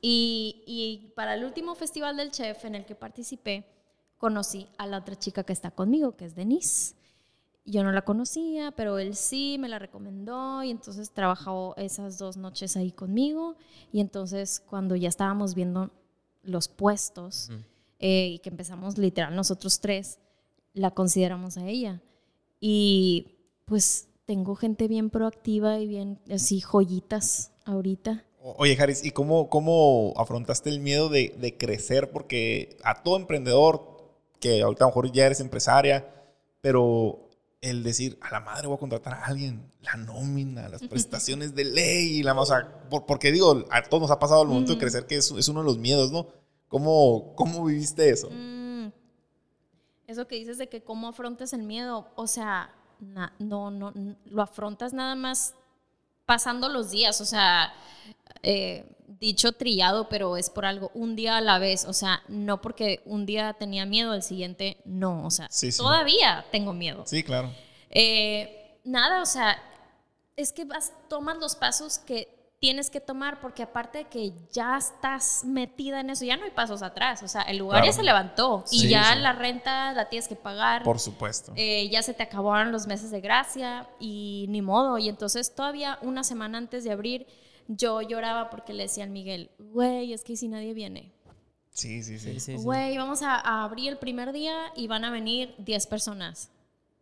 y, y para el último festival del chef en el que participé, conocí a la otra chica que está conmigo, que es Denise. Yo no la conocía, pero él sí me la recomendó y entonces trabajó esas dos noches ahí conmigo. Y entonces cuando ya estábamos viendo los puestos eh, y que empezamos literal nosotros tres, la consideramos a ella. Y pues tengo gente bien proactiva y bien así joyitas ahorita. Oye, Haris, ¿y cómo, cómo afrontaste el miedo de, de crecer? Porque a todo emprendedor, que ahorita a lo mejor ya eres empresaria, pero el decir, a la madre voy a contratar a alguien, la nómina, las prestaciones de ley, la, o sea, por- porque digo, a todos nos ha pasado el momento de crecer, que es, es uno de los miedos, ¿no? ¿Cómo, cómo viviste eso? Mm, eso que dices de que cómo afrontas el miedo, o sea, na- no, no, n- lo afrontas nada más pasando los días, o sea, eh, dicho trillado, pero es por algo, un día a la vez, o sea, no porque un día tenía miedo, el siguiente no, o sea, Sí, sí. todavía tengo miedo. Sí, claro. Eh, nada, o sea, es que vas, tomas los pasos que tienes que tomar porque aparte de que ya estás metida en eso, ya no hay pasos atrás, o sea, el lugar Claro. ya se levantó y Sí, ya sí. la renta la tienes que pagar. Por supuesto. Eh, ya se te acabaron los meses de gracia y ni modo. Y entonces todavía una semana antes de abrir, yo lloraba porque le decía al Miguel, güey, es que si nadie viene. Sí, sí, sí. Sí, sí, sí. Güey, vamos a, a abrir el primer día y van a venir 10 personas.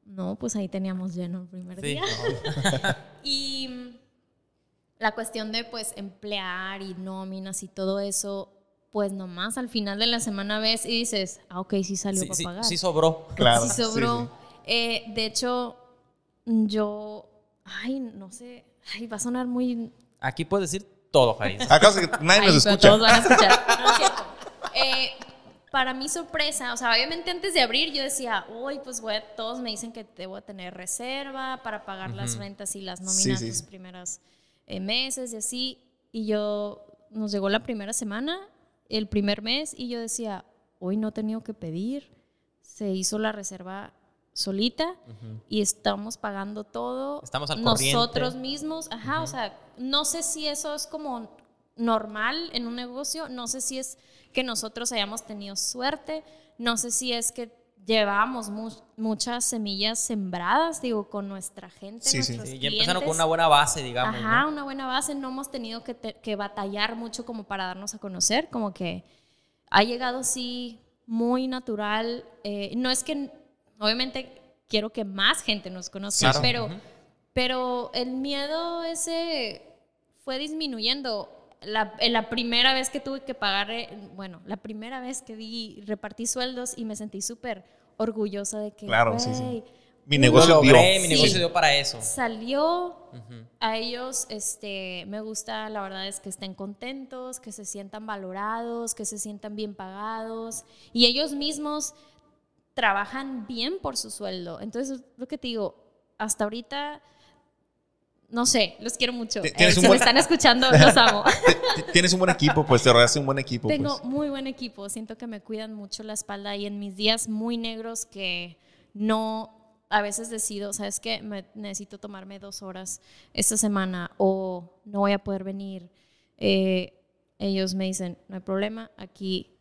No, pues ahí teníamos lleno el primer Sí, día. y mm, la cuestión de pues emplear y nóminas y todo eso, pues nomás al final de la semana ves y dices, ah, ok, sí salió Sí, para sí, pagar. sí sobró. Claro. Sí sobró. sí, sí. Eh, de hecho, yo, ay, no sé, ay, va a sonar muy... Aquí puedes decir todo, Haris. ¿Acaso que nadie Ay, nos escucha? todos van a escuchar. No es cierto. Eh, para mi sorpresa, o sea, obviamente antes de abrir yo decía, uy, pues voy a- todos me dicen que debo tener reserva para pagar las rentas y las nóminas sí, los primeros eh, meses y así. Y yo, nos llegó la primera semana, el primer mes, y yo decía, hoy no he tenido que pedir, se hizo la reserva solita y estamos pagando todo Estamos al nosotros corriente. mismos. Ajá, o sea, no sé si eso es como normal en un negocio, no sé si es que nosotros hayamos tenido suerte, no sé si es que llevamos mu- muchas semillas sembradas, digo, con nuestra gente, Sí, sí. nuestros Sí, ya empezaron con una buena base, digamos. Ajá, ¿no? una buena base, no hemos tenido que, te- que batallar mucho como para darnos a conocer, como que ha llegado así muy natural. eh, no es que, obviamente, quiero que más gente nos conozca, Claro. pero, pero el miedo ese fue disminuyendo. La, primera vez que tuve que pagar, eh, bueno, la primera vez que di, repartí sueldos y me sentí súper orgullosa de que, Claro, sí, sí. "Güey, Mi negocio dio. Sí. para eso. salió a ellos este me gusta la verdad es que estén contentos que se sientan valorados que se sientan bien pagados y ellos mismos trabajan bien por su sueldo entonces lo que te digo hasta ahorita no sé los quiero mucho Eh, si me están escuchando los amo Tienes un buen equipo, pues te rodeaste de un buen equipo. tengo pues. muy buen equipo, siento que me cuidan mucho la espalda y en mis días muy negros que no, a veces decido, ¿sabes qué? Me, necesito tomarme dos horas esta semana o no voy a poder venir. Eh, ellos me dicen, no hay problema, aquí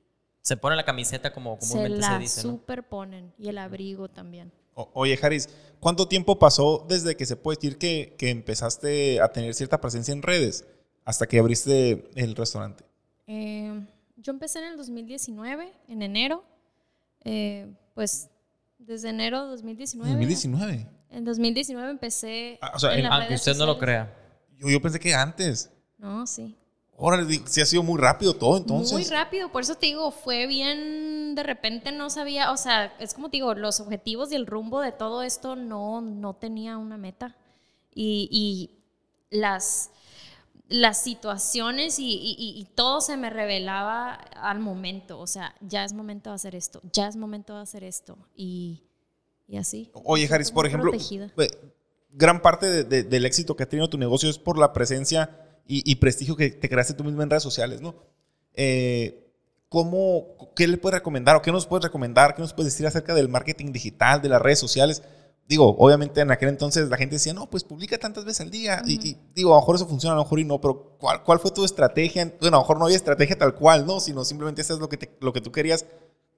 Se pone la camiseta como se comúnmente se, la dice, ¿no? superponen y el abrigo también. O- Oye, Haris, ¿cuánto tiempo pasó desde que se puede decir que, que empezaste a tener cierta presencia en redes hasta que abriste el restaurante? Eh, yo empecé en el 2019, en enero, eh, pues desde enero de 2019. 2019. En 2019 empecé. Ah, o sea, en en- las Aunque usted no lo crea. Yo, yo pensé que antes. No, sí. Di- sí ha sido muy rápido todo entonces. Muy rápido, por eso te digo, fue bien, de repente no sabía, o sea, es como te digo, los objetivos y el rumbo de todo esto no, no tenía una meta. Y, y las, las situaciones y, y- y- todo se me revelaba al momento, o sea, ya es momento de hacer esto, ya es momento de hacer esto. Y, y así. Oye, Haris, por ejemplo, protegida. eh, gran parte de- de- del éxito que ha tenido tu negocio es por la presencia y, y prestigio que te creaste tú mismo en redes sociales, ¿no? Eh, ¿cómo, ¿Qué le puedes recomendar o qué nos puedes recomendar? ¿Qué nos puedes decir acerca del marketing digital, de las redes sociales? Digo, obviamente en aquel entonces la gente decía, no, pues publica tantas veces al día. y, y digo, a lo mejor eso funciona, a lo mejor y no, pero ¿cuál, cuál fue tu estrategia? Bueno, a lo mejor no había estrategia tal cual, ¿no? Sino simplemente eso es lo que, te- lo que tú querías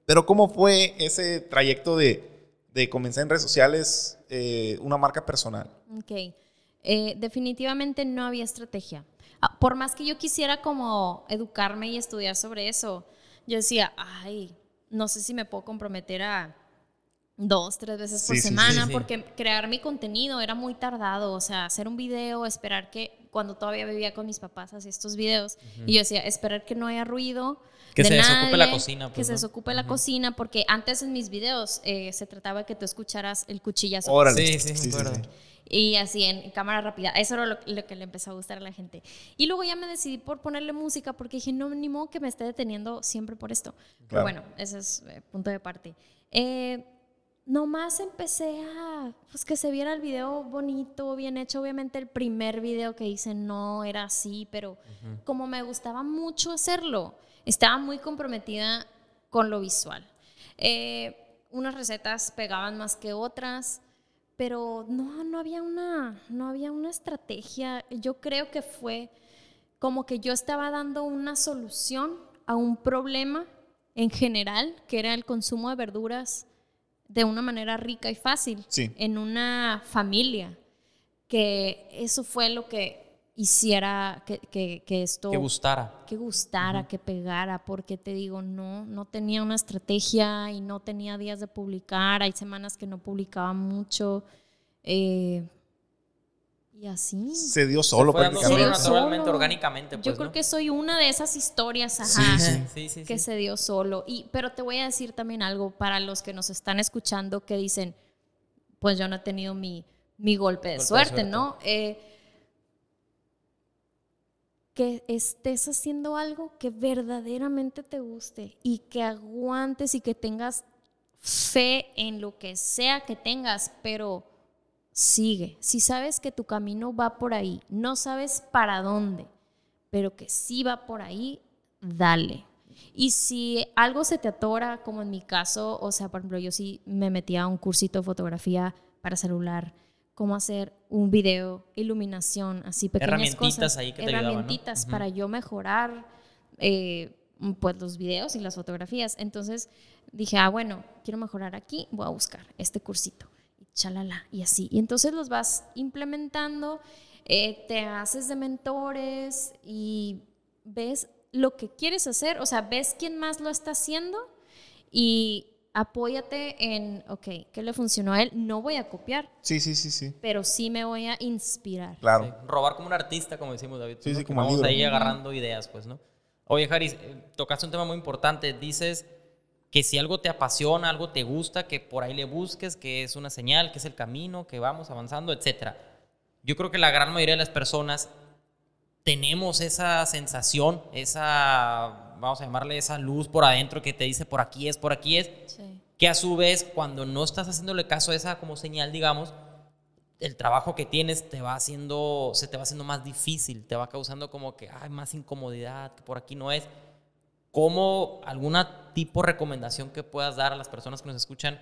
Pero ¿cómo fue ese trayecto de, de comenzar en redes sociales eh, una marca personal? Ok. Eh, definitivamente no había estrategia. Ah, Por más que yo quisiera como educarme y estudiar sobre eso, yo decía, ay, no sé si me puedo comprometer a dos, tres veces por sí, semana, sí, sí. porque crear mi contenido era muy tardado, o sea, hacer un video, esperar que, cuando todavía vivía con mis papás, hacía estos videos, Ujú. y yo decía, esperar que no haya ruido. Que de se desocupe la nadie, cocina, que pues, se ¿no? desocupe la cocina, porque antes en mis videos eh, se trataba de que tú escucharas el cuchillazo. Órale. Sí, sí, Sí, sí, acuerdo. sí. Y así en, en cámara rápida. Eso era lo, lo que le empezó a gustar a la gente. Y luego ya me decidí por ponerle música porque dije, no, ni modo que me esté deteniendo siempre por esto. Pero Claro. bueno, ese es eh, punto de parte. Eh, nomás empecé a, pues que se viera el video bonito, bien hecho. Obviamente el primer video que hice no era así, pero como me gustaba mucho hacerlo, estaba muy comprometida con lo visual. Eh, unas recetas pegaban más que otras, pero no, no había una, no había una estrategia. Yo creo que fue como que yo estaba dando una solución a un problema en general, que era el consumo de verduras de una manera rica y fácil Sí. en una familia. Que eso fue lo que hiciera que, que- que esto Que gustara. que gustara, que pegara, porque te digo, no, no tenía una estrategia y no tenía días de publicar, hay semanas que no publicaba mucho, eh, y así. Se dio solo prácticamente. solo, naturalmente, orgánicamente, Yo pues, creo ¿no? que soy una de esas historias, ajá, sí. Sí, sí, que sí. se dio solo. Y, pero te voy a decir también algo para los que nos están escuchando que dicen, pues yo no he tenido mi, mi golpe de Golpe de suerte, suerte. ¿no? Eh, que estés haciendo algo que verdaderamente te guste y que aguantes y que tengas fe en lo que sea que tengas, pero sigue. Si sabes que tu camino va por ahí, no sabes para dónde, pero que sí va por ahí, dale. Y si algo se te atora, como en mi caso, o sea, por ejemplo, yo sí me metí a un cursito de fotografía para celular, cómo hacer un video, iluminación, así pequeñas Herramientitas cosas, ahí que te ayudaban, ¿no? herramientitas para yo mejorar eh, pues los videos y las fotografías. Entonces dije, ah, bueno, quiero mejorar aquí, voy a buscar este cursito. Y chalala, y así. Y entonces los vas implementando, eh, te haces de mentores y ves lo que quieres hacer, o sea, ves quién más lo está haciendo y apóyate en, ok, ¿qué le funcionó a él? No voy a copiar, Sí, sí, sí, sí. pero sí me voy a inspirar. Claro. Sí, Robar como un artista, como decimos David. Sí, ¿no? sí, como Vamos libro. ahí agarrando ideas, pues, ¿no? Oye, Haris, eh, tocaste un tema muy importante. Dices que si algo te apasiona, algo te gusta, que por ahí le busques, que es una señal, que es el camino, que vamos avanzando, etcétera. Yo creo que la gran mayoría de las personas tenemos esa sensación, esa, vamos a llamarle esa luz por adentro que te dice por aquí es, por aquí es, Sí. que a su vez cuando no estás haciéndole caso a esa como señal, digamos, el trabajo que tienes te va haciendo, se te va haciendo más difícil, te va causando como que hay más incomodidad, que por aquí no es. ¿Cómo alguna tipo de recomendación que puedas dar a las personas que nos escuchan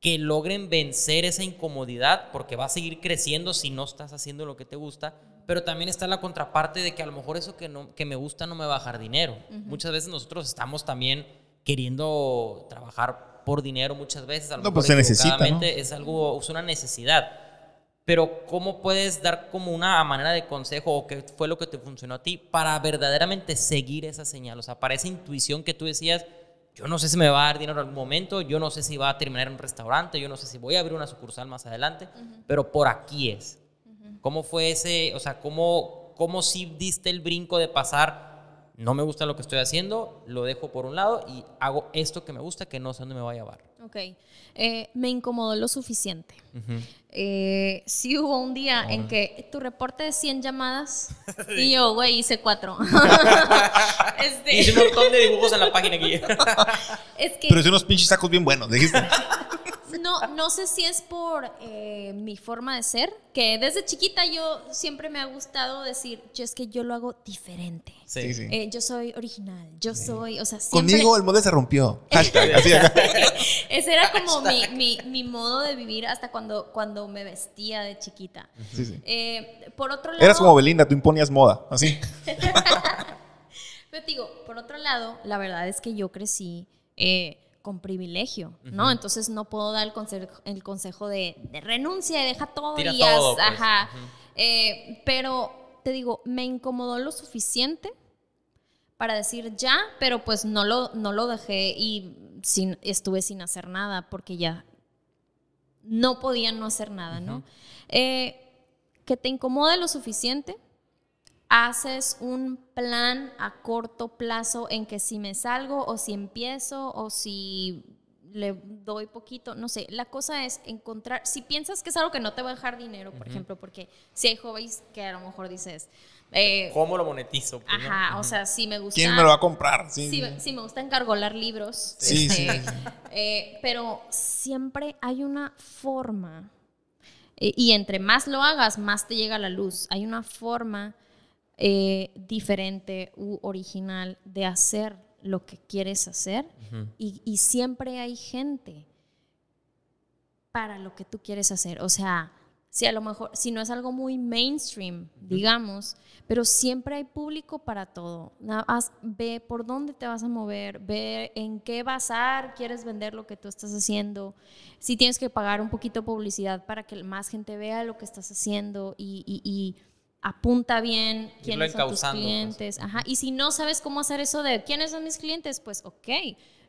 que logren vencer esa incomodidad? Porque va a seguir creciendo si no estás haciendo lo que te gusta, pero también está la contraparte de que a lo mejor eso que, no, que me gusta no me va a bajar dinero. Muchas veces nosotros estamos también queriendo trabajar por dinero muchas veces, a lo No, mejor pues se necesita, equivocadamente, es algo, es una necesidad. Pero ¿cómo puedes dar como una manera de consejo o qué fue lo que te funcionó a ti para verdaderamente seguir esa señal? O sea, para esa intuición que tú decías, yo no sé si me va a dar dinero en algún momento, yo no sé si va a terminar en un restaurante, yo no sé si voy a abrir una sucursal más adelante, pero por aquí es. ¿Cómo fue ese, o sea, cómo, cómo sí diste el brinco de pasar, no me gusta lo que estoy haciendo, lo dejo por un lado y hago esto que me gusta, que no sé dónde me va a llevar? Ok, Eh, me incomodó lo suficiente. Eh, sí hubo un día en que tu reporte de 100 llamadas y yo, güey, hice cuatro. Este, Hice un montón de dibujos en la página aquí. es que Pero hice unos pinches sacos bien buenos, dijiste. No, no sé si es por eh, mi forma de ser, que desde chiquita yo siempre me ha gustado decir, yo es que yo lo hago diferente. Sí, sí. Eh, yo soy original, yo soy, o sea, siempre... Conmigo el molde se rompió. Hashtag, así acá. Ese era como mi, mi, mi modo de vivir hasta cuando, cuando me vestía de chiquita. Sí, sí. Eh, por otro lado... Eras como Belinda, tú imponías moda, así. Pero te digo, por otro lado, la verdad es que yo crecí eh, con privilegio, ¿no? Entonces no puedo dar el consejo, el consejo de, de renuncia y deja todo Tira y haz- todo, pues. ajá. Eh, pero te digo, me incomodó lo suficiente para decir ya, pero pues no lo, no lo dejé y sin, estuve sin hacer nada porque ya no podía no hacer nada, ¿no? Eh, que te incomode lo suficiente, haces un plan a corto plazo en que si me salgo o si empiezo o si le doy poquito, no sé, la cosa es encontrar, si piensas que es algo que no te va a dejar dinero, por Ujú. ejemplo, porque si hay jóvenes que a lo mejor dices, eh, ¿Cómo lo monetizo? Pues, no? Ajá, o Ujú. sea, si me gusta. ¿Quién me lo va a comprar? Sí. Sí, sí me gusta encargolar libros. Sí, este, sí. eh, pero siempre hay una forma. eh, y entre más lo hagas, más te llega la luz. Hay una forma eh, diferente u original de hacer lo que quieres hacer. Y, y siempre hay gente para lo que tú quieres hacer. O sea, si a lo mejor, si no es algo muy mainstream, digamos, pero siempre hay público para todo. Nada más ve por dónde te vas a mover, ve en qué bazar quieres vender lo que tú estás haciendo. Si tienes que pagar un poquito de publicidad para que más gente vea lo que estás haciendo y, y- y apunta bien quiénes son tus pues. clientes. Ajá. Y si no sabes cómo hacer eso de quiénes son mis clientes, pues ok,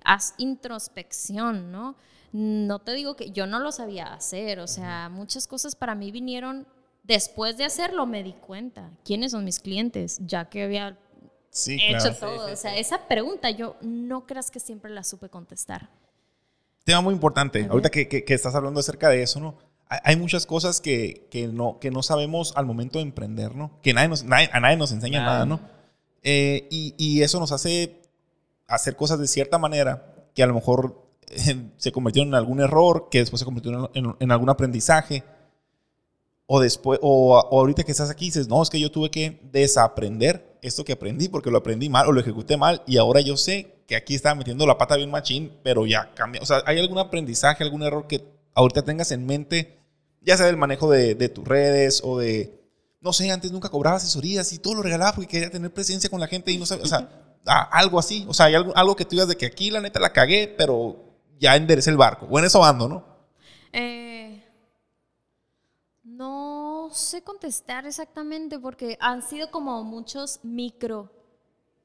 haz introspección, ¿no? No te digo que yo no lo sabía hacer, o sea, muchas cosas para mí vinieron después de hacerlo, me di cuenta quiénes son mis clientes, ya que había Sí, hecho claro. todo. o sea, esa pregunta yo no creas que siempre la supe contestar. Tema muy importante. Ahorita que, que- que estás hablando acerca de eso, ¿no? Hay, muchas cosas que, que no, que no sabemos al momento de emprender, ¿no? Que nadie nos, nadie- a nadie nos enseña nada, ¿no? Eh, y, y eso nos hace hacer cosas de cierta manera que a lo mejor eh, se convirtieron en algún error, que después se convirtieron en, en- en algún aprendizaje. O después, o, o ahorita que estás aquí dices, no, es que yo tuve que desaprender esto que aprendí porque lo aprendí mal o lo ejecuté mal y ahora yo sé que aquí estaba metiendo la pata bien machín, pero ya cambia. O sea, ¿hay algún aprendizaje, algún error que ahorita tengas en mente, ya sea del manejo de, de tus redes o de, no sé, antes nunca cobraba asesorías y todo lo regalaba porque quería tener presencia con la gente y no sabía, o sea, a- algo así. O sea, hay algo, algo que tú digas de que aquí la neta la cagué, pero ya enderecé el barco. O en eso ando, ¿no? Eh, no sé contestar exactamente porque han sido como muchos micro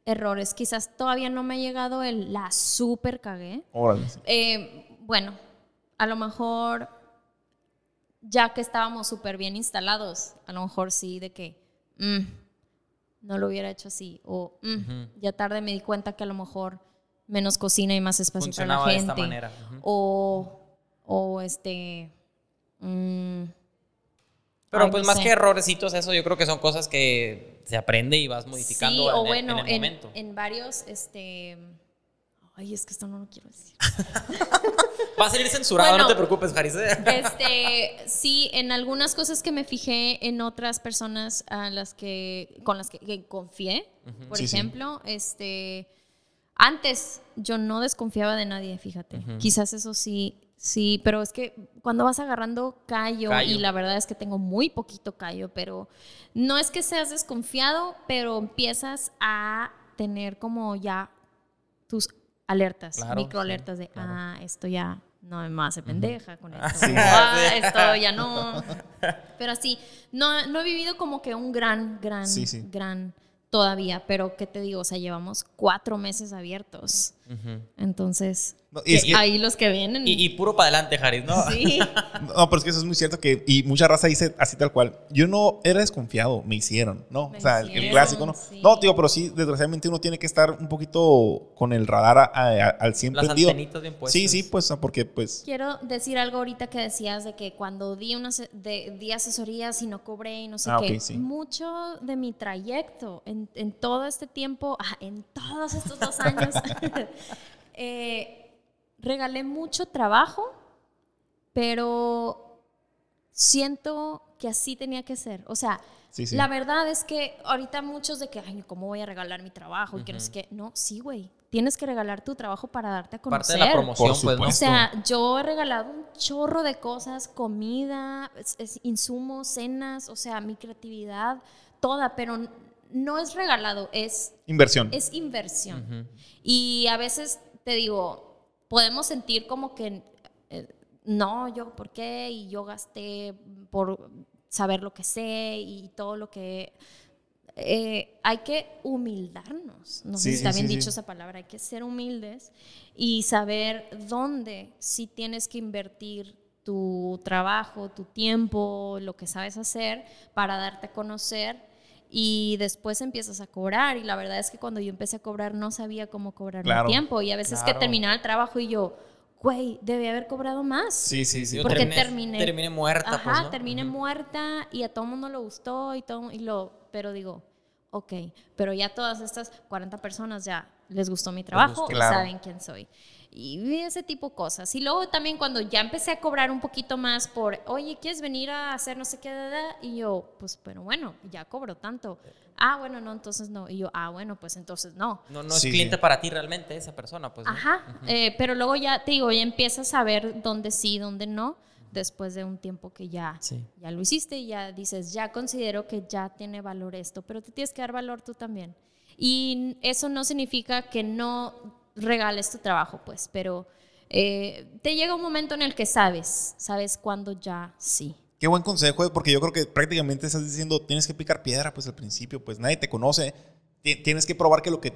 errores. Quizás todavía no me ha llegado el la super cagué. Órale. sí. Eh, bueno, a lo mejor ya que estábamos súper bien instalados, a lo mejor sí de que mm, no lo hubiera hecho así o mm, ya tarde me di cuenta que a lo mejor menos cocina y más espacio para la Funcionaba de gente esta manera. O o este mm, Pero Ay, pues no más sé. que errorecitos, eso yo creo que son cosas que se aprende y vas modificando sí en, o bueno en el en, momento. en varios este ay es que esto no lo quiero decir Va a salir censurado, Bueno. no te preocupes, Jaris. Este, sí, en algunas cosas que me fijé en otras personas a las que con las que, que confié, por Sí, sí. ejemplo, este antes yo no desconfiaba de nadie, fíjate. Quizás eso sí, sí, pero es que cuando vas agarrando callo, Callo. y la verdad es que tengo muy poquito callo, pero no es que seas desconfiado, pero empiezas a tener como ya tus alertas, Claro, microalertas de, claro. ah, esto ya no me hace pendeja con esto. Sí. Ah, Sí. esto ya no. Pero así, no, no he vivido como que un gran, gran, Sí, sí. gran todavía, pero ¿qué te digo? O sea, llevamos cuatro meses abiertos. Entonces, No, y es que que- ahí los que vienen. y, y puro para adelante, Jaris, ¿no? sí. No, pero es que eso es muy cierto que, y mucha raza dice así tal cual. Yo no era desconfiado, me hicieron, ¿no? Me o sea, el- clásico, ¿no? sí. No, tío, pero sí, desgraciadamente uno tiene que estar un poquito con el radar a- a- al 100 Las prendido. bien puestas. Sí, sí, pues, porque pues. Quiero decir algo ahorita que decías de que cuando di, una, de, di asesorías y no cobré y no sé Ah, qué, ok, sí. mucho de mi trayecto en, en todo este tiempo, ah, en todos estos dos años, eh, regalé mucho trabajo, pero siento que así tenía que ser. O sea, Sí, sí. la verdad es que ahorita muchos de que, ay, ¿cómo voy a regalar mi trabajo? Y que no sé Ujú. qué. No, sí, güey. Tienes que regalar tu trabajo para darte a conocer. Parte de la promoción, Por pues, ¿no? O sea, yo he regalado un chorro de cosas, comida, es- es insumos, cenas, o sea, mi creatividad, toda, pero no es regalado, es, Inversión. es inversión. Y a veces te digo, podemos sentir como que, eh, no, yo, ¿por qué? Y yo gasté por saber lo que sé y todo lo que... eh, hay que humildarnos, no sé Sí, si está sí, bien sí, dicho sí. esa palabra, hay que ser humildes y saber dónde sí tienes que invertir tu trabajo, tu tiempo, lo que sabes hacer para darte a conocer y después empiezas a cobrar y la verdad es que cuando yo empecé a cobrar no sabía cómo cobrar Claro. mi tiempo y a veces que terminaba el trabajo y yo, güey, debí haber cobrado más. Sí, sí, sí. Yo Porque terminé- terminé. terminé muerta, Ajá, pues, ¿no? terminé muerta y a todo el mundo le gustó y todo, y lo, pero digo, ok, pero ya todas estas 40 personas ya les gustó mi trabajo Claro. saben quién soy. Y ese tipo de cosas. Y luego también cuando ya empecé a cobrar un poquito más por, oye, ¿quieres venir a hacer no sé qué? da, da?" Y yo, pues, pero bueno, ya cobro tanto. Ah, bueno, no, entonces no. Y yo, ah, bueno, pues entonces no. No, no Sí, es cliente para ti realmente esa persona, pues. ¿no? Ajá, eh, pero luego ya te digo, ya empiezas a ver dónde sí, dónde no, después de un tiempo que ya, Sí. ya lo hiciste y ya dices, ya considero que ya tiene valor esto, pero te tienes que dar valor tú también. Y eso no significa que no regales tu trabajo, pues, pero eh, te llega un momento en el que sabes, sabes cuándo ya sí. Qué buen consejo, eh, porque yo creo que prácticamente estás diciendo, tienes que picar piedra, pues al principio, pues nadie te conoce. Ti- Tienes que probar que lo que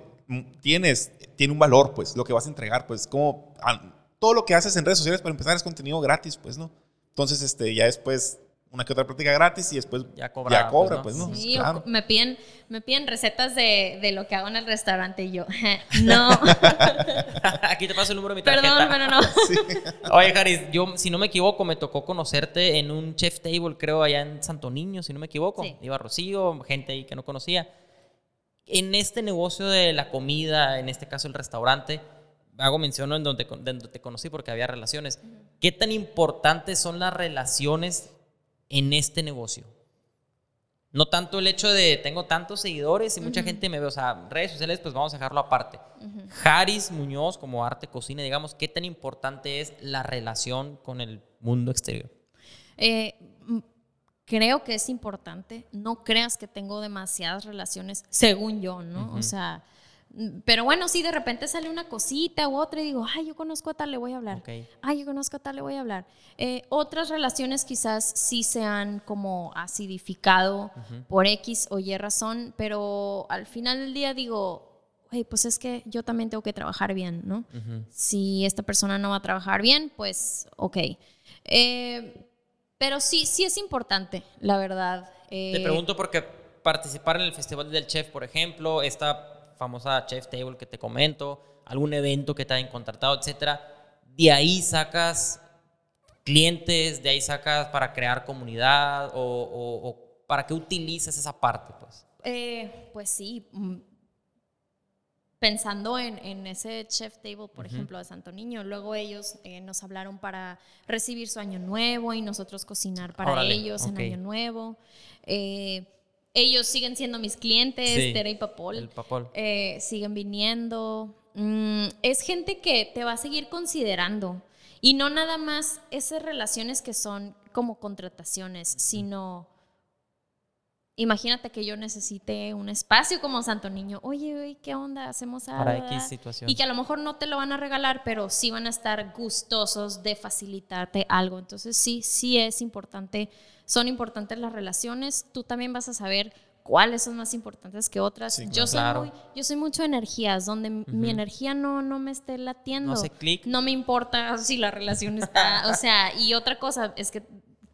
tienes tiene un valor, pues lo que vas a entregar, pues como ah, todo lo que haces en redes sociales para empezar es contenido gratis, pues, ¿no? Entonces, este, ya después una que otra práctica gratis y después Ya cobra, ya cobra, pues, pues, ¿no? ¿no? Sí, Claro. me piden, me piden recetas de, de lo que hago en el restaurante y yo, no, Aquí te paso el número de mi tarjeta. perdón, pero no. Oye, Haris, yo, si no me equivoco, me tocó conocerte en un chef table, creo, allá en Santo Niño, si no me equivoco. Sí. Iba Rocío, gente ahí que no conocía. En este negocio de la comida, en este caso el restaurante, hago mención en donde, donde te conocí porque había relaciones. ¿Qué tan importantes son las relaciones en este negocio? No tanto el hecho de tengo tantos seguidores y mucha gente me ve, o sea, redes sociales, pues vamos a dejarlo aparte. Haris Muñoz, como arte cocina, digamos, ¿qué tan importante es la relación con el mundo exterior? Eh, creo que es importante. No creas que tengo demasiadas relaciones, según yo, ¿no? O sea, pero bueno, si de repente sale una cosita u otra y digo, ay, yo conozco a tal, le voy a hablar. Ay, yo conozco a tal, le voy a hablar. Eh, otras relaciones quizás sí se han como acidificado por X o Y razón, pero al final del día digo, hey, pues es que yo también tengo que trabajar bien, ¿no? Si esta persona no va a trabajar bien, pues ok. Eh, pero sí, sí es importante, la verdad. Te Eh, pregunto porque participar en el Festival del Chef, por ejemplo, esta famosa Chef Table que te comento, algún evento que te hayan contratado, etcétera, de ahí sacas clientes, de ahí sacas para crear comunidad o, o- o para qué utilizas esa parte, pues. Eh, pues sí. mm, Pensando en, en ese chef table, por ejemplo, de Santo Niño, luego ellos eh, nos hablaron para recibir su año nuevo y nosotros cocinar para Órale, ellos en año nuevo. Eh, ellos siguen siendo mis clientes, Sí, Tere y Papol. el Papol. Eh, siguen viniendo. Mm, es gente que te va a seguir considerando. Y no nada más esas relaciones que son como contrataciones, sino imagínate que yo necesite un espacio como Santo Niño. Oye, oye, ¿qué onda? Hacemos algo. Para ¿verdad?". X situación. Y que a lo mejor no te lo van a regalar, pero sí van a estar gustosos de facilitarte algo. Entonces sí, sí es importante, son importantes las relaciones. Tú también vas a saber cuáles son más importantes que otras. Sí, yo, soy muy, yo soy mucho de energías, donde mi energía no, no me esté latiendo. No hace clic. No me importa si la relación está, o sea, y otra cosa es que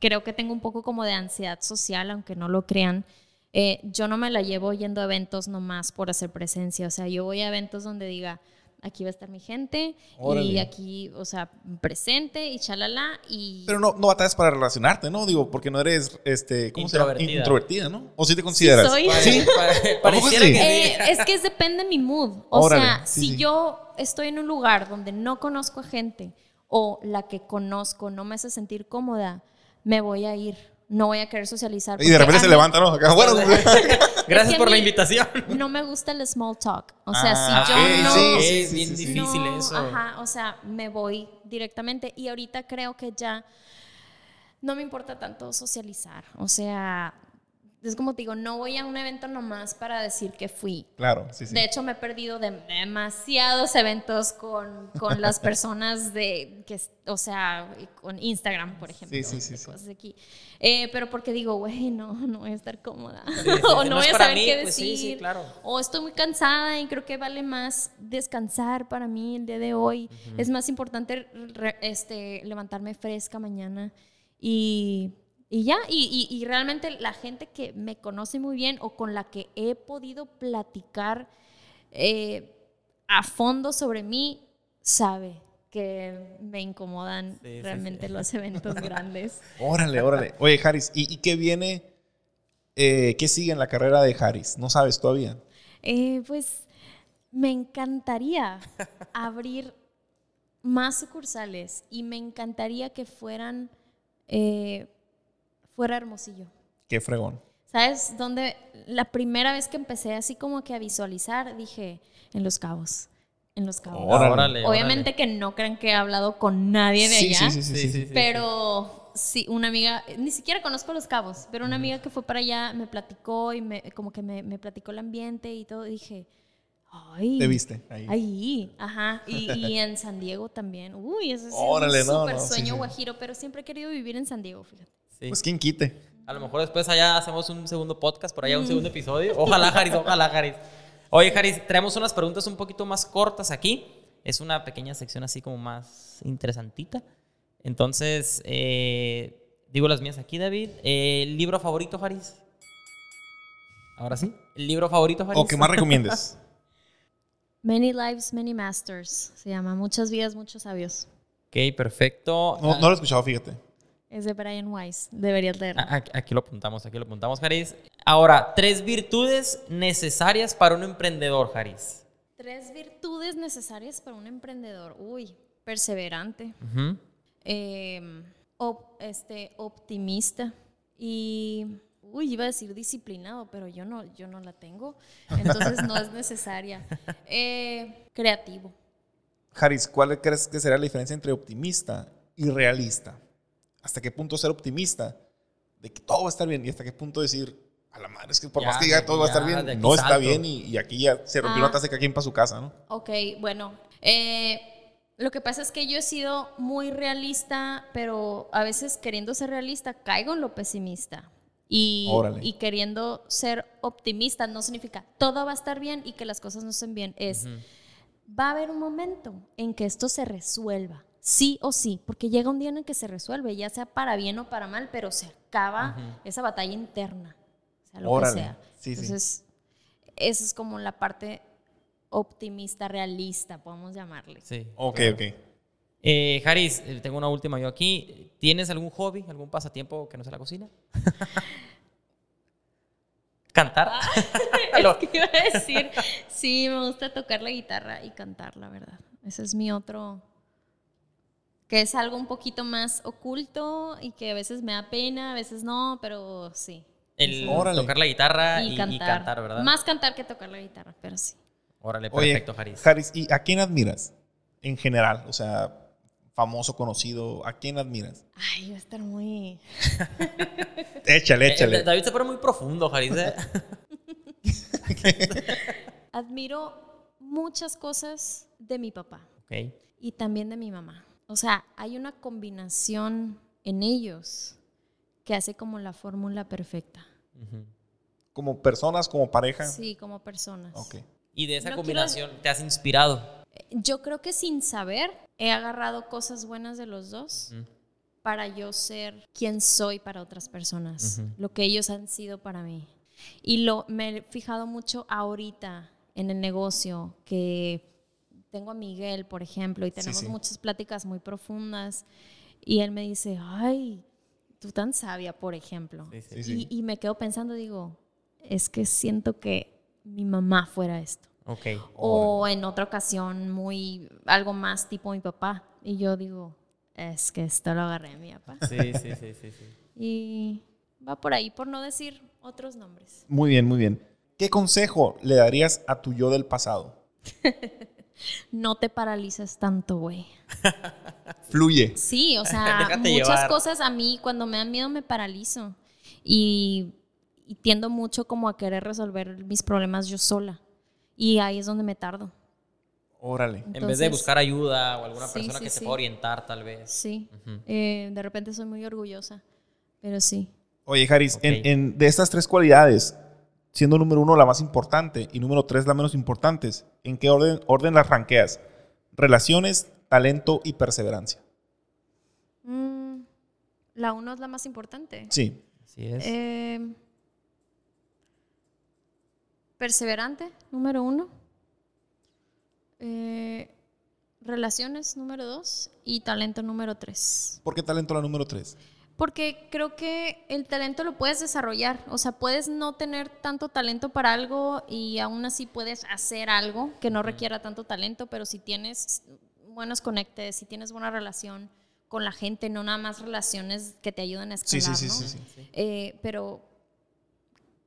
creo que tengo un poco como de ansiedad social, aunque no lo crean. Eh, yo no me la llevo yendo a eventos nomás por hacer presencia, o sea, yo voy a eventos donde diga, aquí va a estar mi gente y Órale. aquí, o sea, presente y chalala y... Pero no, no batallas para relacionarte, ¿no? Digo, porque no eres, este, ¿cómo se llama? Introvertida. ¿no? ¿O sí te consideras? soy. Sí. ¿A poco pareciera sí? que sí. Eh, es que depende de mi mood. O Órale, sea, sí, si sí. yo estoy en un lugar donde no conozco a gente o la que conozco no me hace sentir cómoda, me voy a ir. No voy a querer socializar. Y de repente se mí- levanta, ¿no? Acá, bueno, Gracias que por la invitación. No me gusta el small talk. O sea, Ah, si ok, yo no... sí, sí, es bien sí. difícil no, eso. Ajá, o sea, me voy directamente. Y ahorita creo que ya no me importa tanto socializar. O sea, Es como te digo, no voy a un evento nomás para decir que fui. Claro, sí, sí. De hecho, me he perdido de demasiados eventos con, con las personas de, que, o sea, con Instagram, por ejemplo. Sí, sí, sí, de sí. cosas aquí. Eh, pero porque digo, güey, no, no voy a estar cómoda. sí, o no no voy a saber mí, qué pues sí, decir. sí, claro. O estoy muy cansada y creo que vale más descansar para mí el día de hoy. Es más importante re- este, levantarme fresca mañana y, y ya. Y, y- y realmente la gente que me conoce muy bien o con la que he podido platicar eh, a fondo sobre mí sabe que me incomodan Sí, realmente sí. los eventos grandes. Órale, órale. Oye, Harris, ¿y, y qué viene? eh, ¿Qué sigue en la carrera de Harris? ¿No sabes todavía? Eh, pues me encantaría abrir más sucursales y me encantaría que fueran eh, fuera Hermosillo. Qué fregón. ¿Sabes dónde? La primera vez que empecé así como que a visualizar, dije, en Los Cabos. En Los Cabos. Órale. Obviamente que no crean que he hablado con nadie de Sí, allá. sí, sí, sí, sí, sí. Pero sí, una amiga, ni siquiera conozco Los Cabos, pero una amiga que fue para allá me platicó y me, como que me, me platicó el ambiente y todo. Y dije, ay. ¿Te viste ahí? Ahí, ajá. Y, y en San Diego también. Uy, ese es Órale, un no, súper no, sí, sueño sí. guajiro, pero siempre he querido vivir en San Diego, fíjate. Sí. Pues quién quite. A lo mejor después allá hacemos un segundo podcast, por allá un Mm. segundo episodio. Ojalá, Haris, ojalá, Haris. Oye, Haris, traemos unas preguntas un poquito más cortas aquí. Es una pequeña sección así como más interesantita. Entonces, eh, digo las mías aquí, David. Eh, ¿El libro favorito, Haris? Ahora sí. ¿El libro favorito, Haris? ¿O qué más recomiendes? Many Lives, Many Masters. Se llama Muchas vidas, muchos sabios. Ok, perfecto. No, no lo he escuchado, fíjate. Es de Brian Weiss. Deberías leerlo. Ah, Aquí, lo apuntamos, aquí lo apuntamos, Haris. Ahora, tres virtudes necesarias para un emprendedor, Haris. Tres virtudes necesarias para un emprendedor. Uy, perseverante, eh, op- este, optimista y, uy, iba a decir disciplinado, pero yo no, yo no la tengo, entonces no es necesaria. Eh, creativo. Harris, ¿cuál crees que será la diferencia entre optimista y realista? ¿Hasta qué punto ser optimista de que todo va a estar bien y hasta qué punto decir, a la madre, es que por Ya, más que diga todo va a aquí estar ya, bien, aquí no está salto. bien y, y aquí ya se rompió Ah. la taza cada quien para su casa, ¿no? Ok, bueno. eh, lo que pasa es que yo he sido muy realista, pero a veces queriendo ser realista caigo en lo pesimista. Y, y queriendo ser optimista no significa todo va a estar bien y que las cosas no estén bien. Es, va a haber un momento en que esto se resuelva, sí o sí, porque llega un día en el que se resuelve, ya sea para bien o para mal, pero se acaba esa batalla interna, o sea, lo Órale. que sea. Sí, sí. Entonces, esa es como la parte optimista, realista, podemos llamarle. Sí. Ok, claro. ok. Eh, Haris, eh, tengo una última yo aquí. ¿Tienes algún hobby, algún pasatiempo que no sea la cocina? ¿Cantar? Lo- Es que iba a decir, sí, me gusta tocar la guitarra y cantar, la verdad. Ese es mi otro, que es algo un poquito más oculto y que a veces me da pena, a veces no, pero sí. El Órale. tocar la guitarra y, Y y cantar. ¿verdad? Más cantar que tocar la guitarra, pero sí. Órale, Oye, perfecto, Haris. Harris, ¿y a quién admiras? En general, o sea, famoso, conocido, ¿a quién admiras? Ay, va a estar muy... Échale, Eh, échale. David se pone muy profundo, Haris. ¿eh? Admiro muchas cosas de mi papá. ok. y también de mi mamá. O sea, hay una combinación en ellos que hace como la fórmula perfecta. Como personas, como pareja. Sí, como personas. Ok. Y de esa No combinación te has inspirado. Yo creo que sin saber he agarrado cosas buenas de los dos para yo ser quien soy para otras personas, lo que ellos han sido para mí. Y lo me he fijado mucho ahorita en el negocio que tengo a Miguel, por ejemplo, y tenemos sí. muchas pláticas muy profundas y él me dice, "Ay, tú tan sabia, por ejemplo." Sí, sí. Sí, sí. Y, y me quedo pensando, digo, es que siento que mi mamá fuera esto. Ok. O en otra ocasión, muy algo más tipo mi papá. Y yo digo, es que esto lo agarré de mi papá. Sí, sí, sí, sí, sí. Y va por ahí, por no decir otros nombres. Muy bien, muy bien. ¿Qué consejo le darías a tu yo del pasado? No te paralices tanto, güey. Fluye. Sí, o sea, Déjate muchas llevar. cosas a mí cuando me dan miedo me paralizo. Y, y tiendo mucho como a querer resolver mis problemas yo sola. Y ahí es donde me tardo. Órale. en vez de buscar ayuda o alguna Sí, persona sí, que te sí. pueda orientar, tal vez. Sí. Eh, de repente soy muy orgullosa. Pero sí. Oye, Haris, en- de estas tres cualidades, siendo número uno la más importante y número tres la menos importante, ¿en qué orden, orden las ranqueas? Relaciones, talento y perseverancia. Mm, la uno es la más importante. Sí. Así es. Eh, perseverante, número uno. Eh, relaciones, número dos. Y talento, número tres. ¿Por qué talento la número tres? Porque creo que el talento lo puedes desarrollar. O sea, puedes no tener tanto talento para algo y aún así puedes hacer algo que no requiera tanto talento, pero si tienes buenos conectes, si tienes buena relación con la gente, no nada más relaciones que te ayuden a Sí, escalar, sí, sí, ¿no? sí, sí. Eh, pero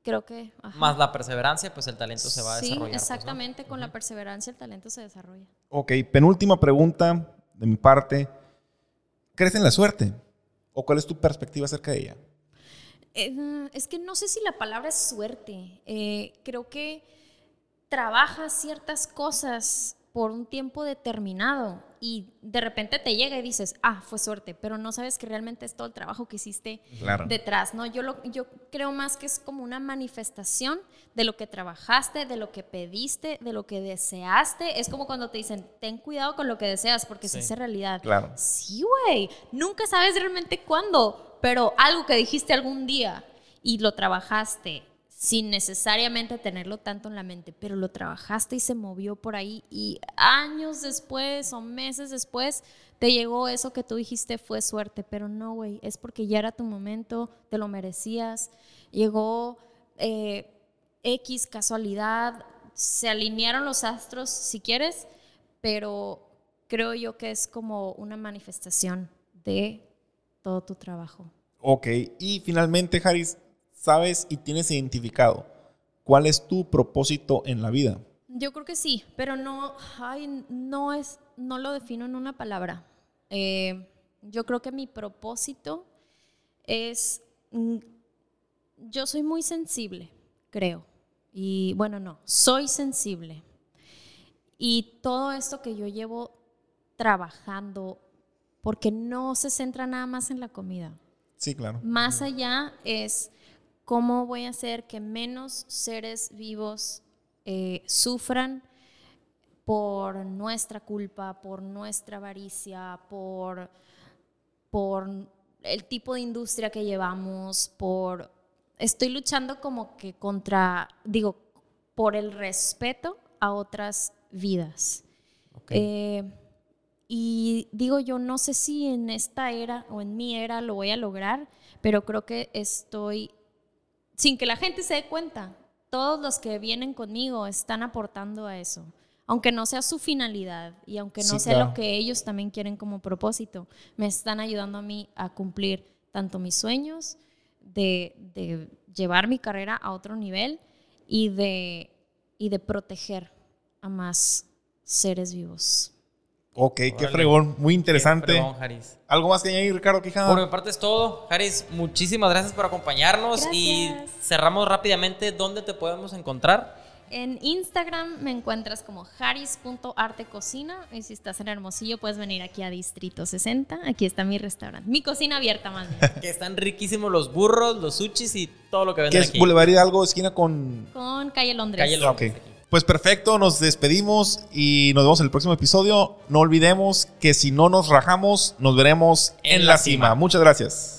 creo que... ajá. Más la perseverancia, pues el talento se va a Sí, desarrollar. pues, ¿no? exactamente, con la perseverancia el talento se desarrolla. Ok, penúltima pregunta de mi parte. ¿Crees en la suerte? ¿O cuál es tu perspectiva acerca de ella? Eh, es que no sé si la palabra es suerte. Eh, creo que trabajas ciertas cosas por un tiempo determinado y de repente te llega y dices, ah, fue suerte, pero no sabes que realmente es todo el trabajo que hiciste Claro. detrás, ¿no? Yo, lo, yo creo más que es como una manifestación de lo que trabajaste, de lo que pediste, de lo que deseaste. Es como cuando te dicen, ten cuidado con lo que deseas porque se Sí. hace realidad. Claro. Sí, güey. Nunca sabes realmente cuándo, pero algo que dijiste algún día y lo trabajaste sin necesariamente tenerlo tanto en la mente, pero lo trabajaste y se movió por ahí y años después o meses después te llegó eso que tú dijiste fue suerte, pero no, güey, es porque ya era tu momento, te lo merecías, llegó eh, X casualidad, se alinearon los astros si quieres, pero creo yo que es como una manifestación de todo tu trabajo. Ok, y finalmente, Haris, ¿sabes y tienes identificado cuál es tu propósito en la vida? Yo creo que sí, pero no, ay, no es, no lo defino en una palabra. Eh, yo creo que mi propósito es, mm, yo soy muy sensible, creo. Y bueno, no, soy sensible. Y todo esto que yo llevo trabajando, porque no se centra nada más en la comida. Sí, claro. Más allá es cómo voy a hacer que menos seres vivos eh, sufran por nuestra culpa, por nuestra avaricia, por, por el tipo de industria que llevamos, por... Estoy luchando como que contra, digo, por el respeto a otras vidas. Ok. Eh, y digo yo, no sé si en esta era o en mi era lo voy a lograr, pero creo que estoy, sin que la gente se dé cuenta, todos los que vienen conmigo están aportando a eso, aunque no sea su finalidad y aunque no Sí, sea claro. lo que ellos también quieren como propósito, me están ayudando a mí a cumplir tanto mis sueños de, de llevar mi carrera a otro nivel y de, y de proteger a más seres vivos. Ok, qué fregón, muy interesante. Qué fregón, Haris. ¿Algo más que añadir, Ricardo Quijada? Por mi parte es todo. Haris, muchísimas gracias por acompañarnos y cerramos rápidamente dónde te podemos encontrar. En Instagram me encuentras como haris.artecocina y si estás en Hermosillo puedes venir aquí a Distrito 60. Aquí está mi restaurante, mi cocina abierta más bien. Que están riquísimos los burros, los sushis y todo lo que ¿Qué venden es aquí. Boulevard Hidalgo, esquina con... Con Calle Londres. Calle Londres. Ok. Pues perfecto, nos despedimos y nos vemos en el próximo episodio. No olvidemos que si no nos rajamos, nos veremos en, la cima. Muchas gracias.